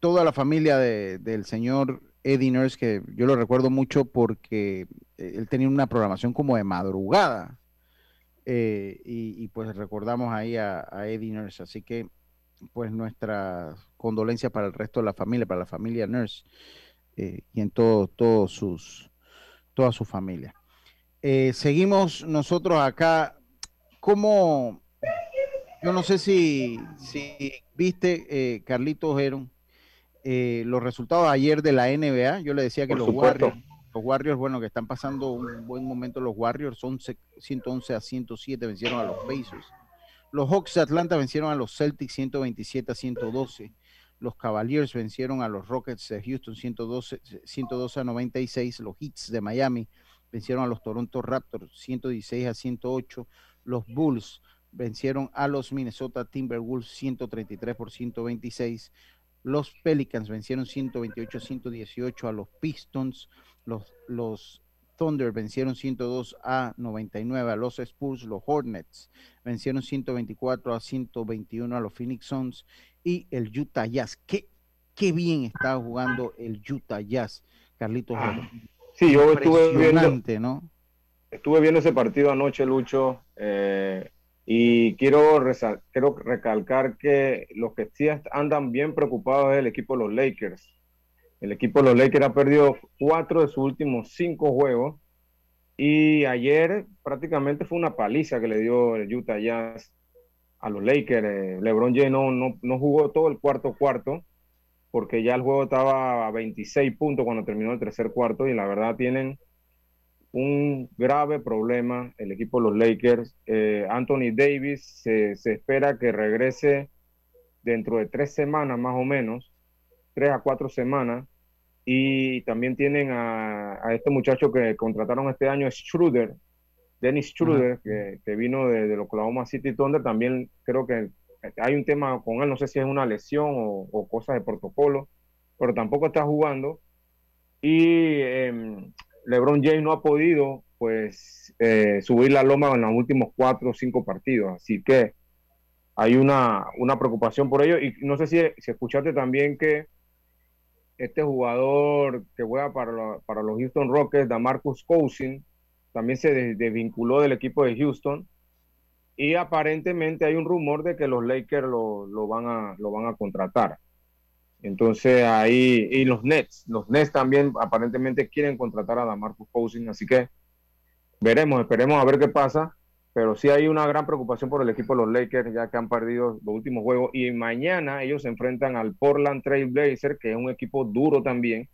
toda la familia del señor Eddie Nurse, que yo lo recuerdo mucho porque eh, él tenía una programación como de madrugada, eh, y, pues recordamos ahí a Eddie Nurse, así que pues nuestra condolencia para el resto de la familia, para la familia Nurse eh, y en todo, sus, toda su familia. Eh, seguimos nosotros acá, como, yo no sé si, si viste, eh, Carlitos Heron, los resultados ayer de la NBA, yo le decía que los Warriors, los Warriors, bueno, que están pasando un buen momento los Warriors, son 111 a 107 vencieron a los Pacers Los Hawks de Atlanta vencieron a los Celtics 127 a 112. Los Cavaliers vencieron a los Rockets de Houston 112, 112 a 96. Los Heats de Miami vencieron a los Toronto Raptors 116 a 108. Los Bulls vencieron a los Minnesota Timberwolves 133 por 126. Los Pelicans vencieron 128 a 118 a los Pistons. Los Thunder vencieron 102 a 99 a los Spurs. Los Hornets vencieron 124 a 121 a los Phoenix Suns. Y el Utah Jazz. Qué, qué bien está jugando el Utah Jazz, Carlitos. Ah, sí, yo estuve viendo, ¿no? estuve viendo ese partido anoche, Lucho. Eh, y quiero, quiero recalcar que los que sí andan bien preocupados es el equipo de los Lakers. El equipo de los Lakers ha perdido cuatro de sus últimos cinco juegos. Y ayer prácticamente fue una paliza que le dio el Utah Jazz a los Lakers. Eh, LeBron James no, no, jugó todo el cuarto cuarto porque ya el juego estaba a 26 puntos cuando terminó el tercer cuarto y la verdad tienen un grave problema el equipo de los Lakers. Eh, Anthony Davis se, espera que regrese dentro de tres semanas más o menos, tres a cuatro semanas. Y también tienen a, este muchacho que contrataron este año, Schroeder, Dennis Schroeder, que, vino de, de Oklahoma City Thunder. También creo que hay un tema con él, no sé si es una lesión o, o cosas de protocolo, pero tampoco está jugando. Y em, LeBron James no ha podido pues eh, subir la loma en los últimos cuatro o cinco partidos. Así que hay una, una preocupación por ello. Y no sé si, si escuchaste también que este jugador que juega para, para los Houston Rockets, Damarcus Cousin, también se desvinculó del equipo de Houston. Y aparentemente hay un rumor de que los Lakers lo, lo, van, a, lo van a contratar. Entonces ahí, y los Nets, los Nets también aparentemente quieren contratar a Damarcus Cousins, así que veremos, esperemos a ver qué pasa, pero sí hay una gran preocupación por el equipo de los Lakers, ya que han perdido los últimos juegos, y mañana ellos se enfrentan al Portland Trail Blazer, que es un equipo duro también,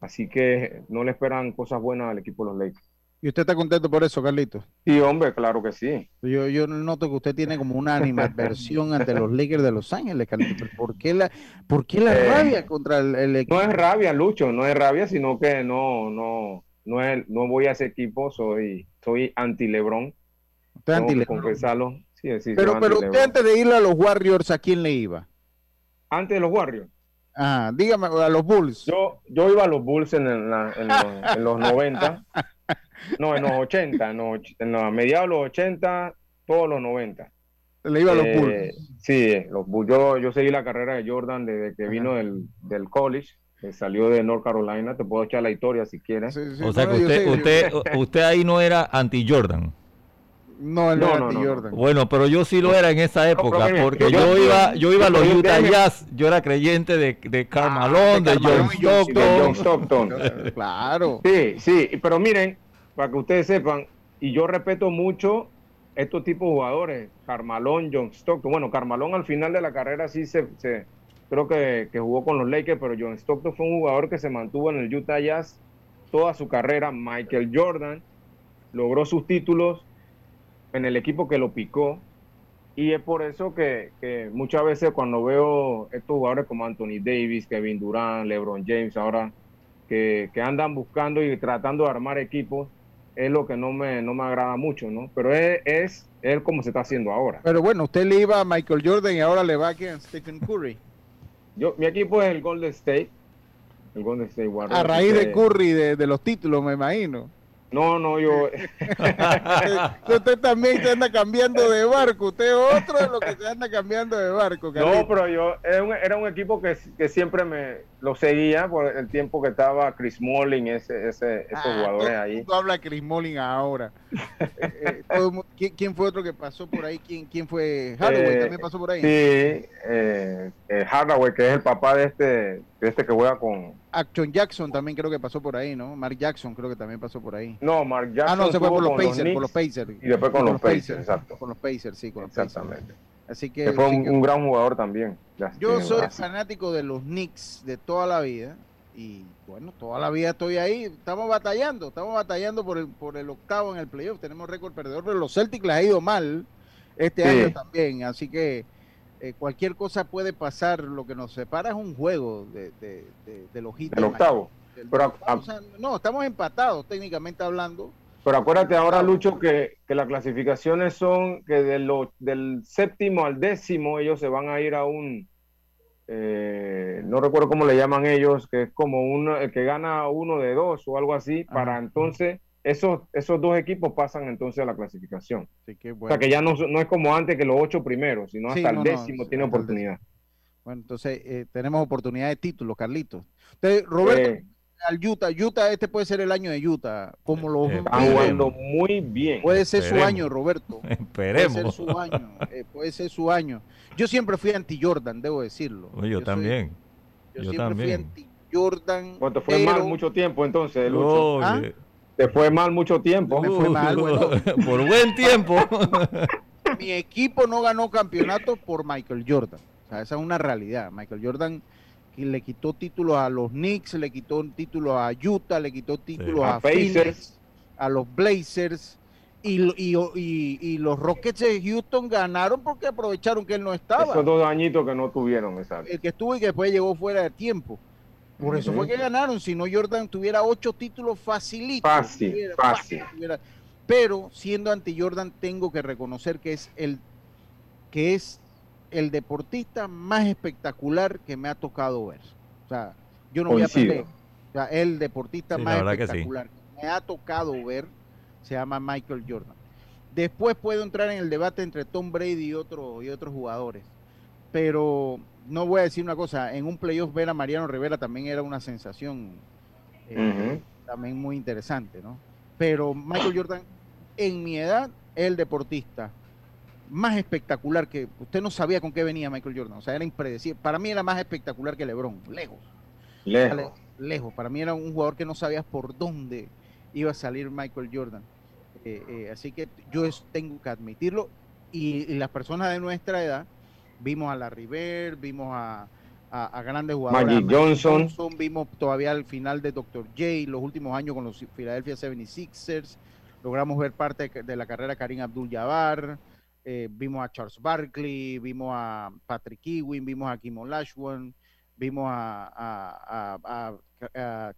así que no le esperan cosas buenas al equipo de los Lakers. ¿Y usted está contento por eso, Carlito? Sí, hombre, claro que sí. Yo, yo noto que usted tiene como una animadversión ante los Lakers de Los Ángeles, Carlito. ¿Por qué la, por qué la eh, rabia contra el, equipo? No es rabia, Lucho, no es rabia, sino que no, no, no, es, no voy a ese equipo, soy, soy anti-Lebrón. Usted. Sí, sí, pero, pero usted antes de ir a los Warriors, ¿a quién le iba? Antes de los Warriors. Ah, dígame, a los Bulls. Yo, yo iba a los Bulls en, en, los, en los 90. No, en los 80, en los, en mediados de los 80, todos los 90. Le iba a los Bulls. Eh, sí, los Yo, yo seguí la carrera de Jordan desde que vino del, del college, que salió de North Carolina. Te puedo echar la historia si quieres. o sea que usted, usted, usted ahí no era anti-Jordan. No, no, no, Jordan. Bueno, pero yo sí lo era en esa época, porque yo, iba, yo iba a los Utah Jazz, yo era creyente de, de Carmalón, ah, de, John Stockton. De John Stockton. claro. Sí, sí, pero miren, para que ustedes sepan, y yo respeto mucho estos tipos de jugadores, Carmalón, John Stockton. Bueno, Carmalón al final de la carrera sí se, creo que, jugó con los Lakers, pero John Stockton fue un jugador que se mantuvo en el Utah Jazz toda su carrera. Michael Jordan logró sus títulos en el equipo que lo picó. Y es por eso que, muchas veces cuando veo estos jugadores como Anthony Davis, Kevin Durant, LeBron James, ahora que, que andan buscando y tratando de armar equipos, es lo que no me, no me agrada mucho, ¿no? Pero es, es, como se está haciendo ahora. Pero bueno, usted le iba a Michael Jordan y ahora le va a Stephen Curry. Yo, mi equipo es el Golden State. El Golden State Warriors. A raíz de Curry, de, de los títulos, me imagino. No, no, yo. usted también se anda cambiando de barco. Usted es otro de los que se anda cambiando de barco. No, pero yo era un, equipo que, que, siempre me lo seguía por el tiempo que estaba Chris Molling, ese, ese, esos ah, jugadores ahí. Tú habla Chris Molling ahora. Eh, eh, ¿quién, fue otro que pasó por ahí? ¿Quién, quién fue? Hardaway eh, también pasó por ahí. Sí, Hardaway, que es el papá de este, de este que juega con Action Jackson también creo que pasó por ahí, ¿no? Mark Jackson creo que también pasó por ahí. No, Mark Jackson. Ah, no, se fue por los Pacers, por los Pacers. Y después con, los, Pacers, exacto. Con los Pacers, sí, con los Exactamente. Así que, fue un, gran jugador también. Yo soy fanático de los Knicks de toda la vida y bueno, toda la vida estoy ahí. Estamos batallando, estamos batallando por el, por el octavo en el playoff. Tenemos récord perdedor, pero los Celtics les ha ido mal Este año también, así que eh, cualquier cosa puede pasar. Lo que nos separa es un juego de, de, los hits. El octavo. no, estamos empatados técnicamente hablando. Pero acuérdate ahora, Lucho, que, las clasificaciones son que de del séptimo al décimo ellos se van a ir a un, eh, no recuerdo cómo le llaman ellos, que es como uno, el que gana uno de dos o algo así, para entonces esos, esos dos equipos pasan entonces a la clasificación. O sea que ya no, no, es como antes que los ocho primeros, sino hasta el décimo tiene oportunidad. Bueno, entonces eh, tenemos oportunidad de título, Carlitos. Entonces, Roberto, eh, al Utah, Utah, este puede ser el año de Utah, como lo está jugando muy bien. Puede ser su año, Roberto. Esperemos. Puede ser su año. puede ser su año. Yo siempre fui anti-Jordan, debo decirlo. yo, también. yo, siempre también. fui anti-Jordan. ¿Cuánto fue mal mucho tiempo entonces, Lucho? ¿Ah? Te fue mal mucho tiempo. Me fue mal, por buen tiempo. Mi equipo no ganó campeonato por Michael Jordan. O sea, esa es una realidad. Michael Jordan le quitó títulos a los Knicks, le quitó títulos a Utah, le quitó títulos a, a Phoenix, a los Blazers y, los Rockets de Houston ganaron porque aprovecharon que él no estaba. Esos dos añitos que no tuvieron, exacto. El que estuvo y que después llegó fuera de tiempo. Por eso fue que ganaron. Si no, Jordan tuviera ocho títulos facilitos. Fácil, fácil. pero siendo anti Jordan, tengo que reconocer que es el que es el deportista más espectacular que me ha tocado ver. O sea, yo no voy a perder. O sea, el deportista más espectacular que me ha tocado ver se llama Michael Jordan. Después puedo entrar en el debate entre Tom Brady y, otro, y otros jugadores, pero no voy a decir una cosa, en un playoff ver a Mariano Rivera también era una sensación eh, también muy interesante, ¿no? Pero Michael Jordan, en mi edad, es el deportista más espectacular que usted no sabía con qué venía Michael Jordan, o sea, era impredecible. Para mí era más espectacular que LeBron, lejos. Lejos. Lejos. Para mí era un jugador que no sabías por dónde iba a salir Michael Jordan. Eh, eh, así que yo tengo que admitirlo. Y, las personas de nuestra edad, vimos a la River, vimos a, grandes jugadores. Magic Johnson. Vimos todavía al final de Dr. J, los últimos años con los Philadelphia 76ers. Logramos ver parte de la carrera de Karim Abdul-Jabbar. Eh, vimos a Charles Barkley, vimos a Patrick Ewing, vimos a Kim Olajuwon, vimos a,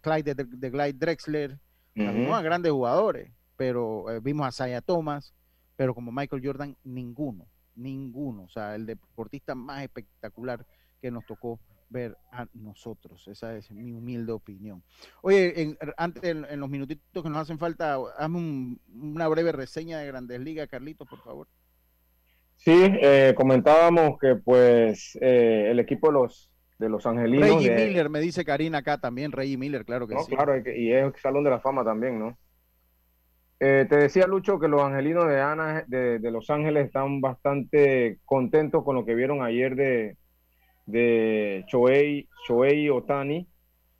Clyde de, Clyde Drexler, vimos a grandes jugadores pero eh, vimos a Saya Thomas, pero como Michael Jordan, ninguno, ninguno. O sea, el deportista más espectacular que nos tocó ver a nosotros. Esa es mi humilde opinión. Oye, en, antes, en, los minutitos que nos hacen falta, hazme una breve reseña de Grandes Ligas, Carlitos, por favor. Sí, eh, comentábamos que pues eh, el equipo de los de los angelinos. Reggie Miller, me dice Karina acá también, Reggie Miller, claro que sí. Claro, y es Salón de la Fama también, ¿no? Eh, te decía, Lucho, que los angelinos de, Ana, de, Los Ángeles están bastante contentos con lo que vieron ayer de, de Shohei Otani,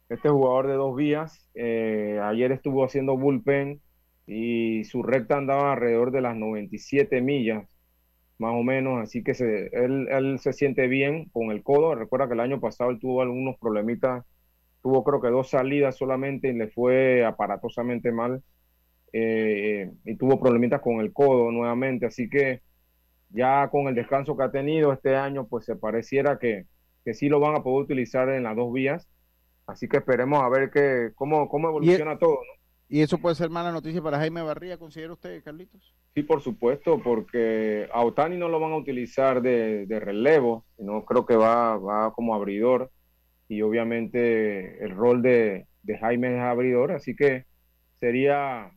este jugador de dos vías. Eh, ayer estuvo haciendo bullpen y su recta andaba alrededor de las 97 millas, más o menos. Así que se, él, él se siente bien con el codo. Recuerda que el año pasado él tuvo algunos problemitas, tuvo creo que dos salidas solamente y le fue aparatosamente mal eh, y tuvo problemitas con el codo nuevamente, así que ya con el descanso que ha tenido este año, pues se pareciera que, que sí lo van a poder utilizar en las dos vías, así que esperemos a ver que, cómo, cómo evoluciona todo. ¿Y eso puede ser mala noticia para Jaime Barría, considera usted, Carlitos? Sí, por supuesto, porque a Otani no lo van a utilizar de, de relevo, no creo que va, va como abridor, y obviamente el rol de, de Jaime es abridor, así que sería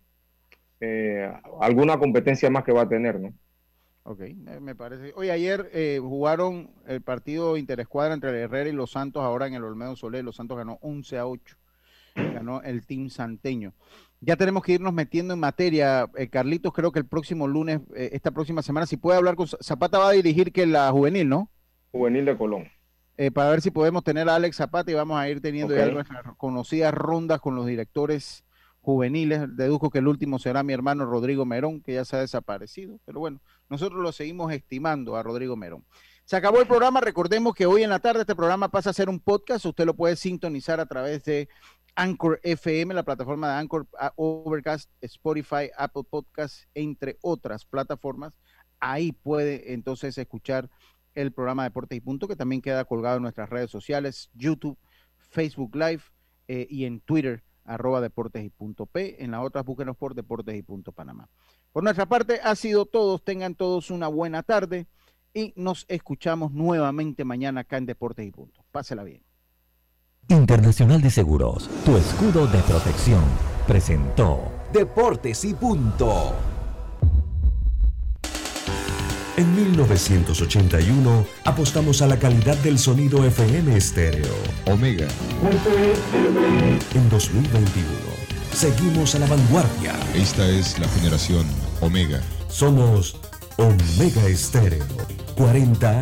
eh, alguna competencia más que va a tener, ¿no? Ok, me parece. Oye, ayer eh, jugaron el partido interescuadra entre el Herrera y los Santos, ahora en el Olmedo Soler. Los Santos ganó 11 a 8. Ganó el Team Santeño. Ya tenemos que irnos metiendo en materia. Eh, Carlitos, creo que el próximo lunes, esta próxima semana, si puede hablar con Zapata, va a dirigir que la juvenil, ¿no? Juvenil de Colón. para ver si podemos tener a Alex Zapata y vamos a ir teniendo ya nuestras conocidas rondas con los directores juveniles. Deduzco que el último será mi hermano Rodrigo Merón, que ya se ha desaparecido. Pero bueno, nosotros lo seguimos estimando a Rodrigo Merón. Se acabó el programa. Recordemos que hoy en la tarde este programa pasa a ser un podcast. Usted lo puede sintonizar a través de Anchor FM, la plataforma de Anchor, Overcast, Spotify, Apple Podcast, entre otras plataformas. ahí puede entonces escuchar el programa Deportes y Punto, que también queda colgado en nuestras redes sociales, YouTube, Facebook Live eh, y en Twitter, arroba Deportes y Punto P. En las otras, búsquenos por Deportes y Punto Panamá. Por nuestra parte, ha sido todo. Tengan todos una buena tarde y nos escuchamos nuevamente mañana acá en Deportes y Punto. Pásela bien. Internacional de Seguros, tu escudo de protección, presentó Deportes y Punto. En 1981 apostamos a la calidad del sonido FM estéreo. Omega. En 2021 seguimos a la vanguardia. Esta es la generación Omega. Somos Omega Estéreo. 40 años.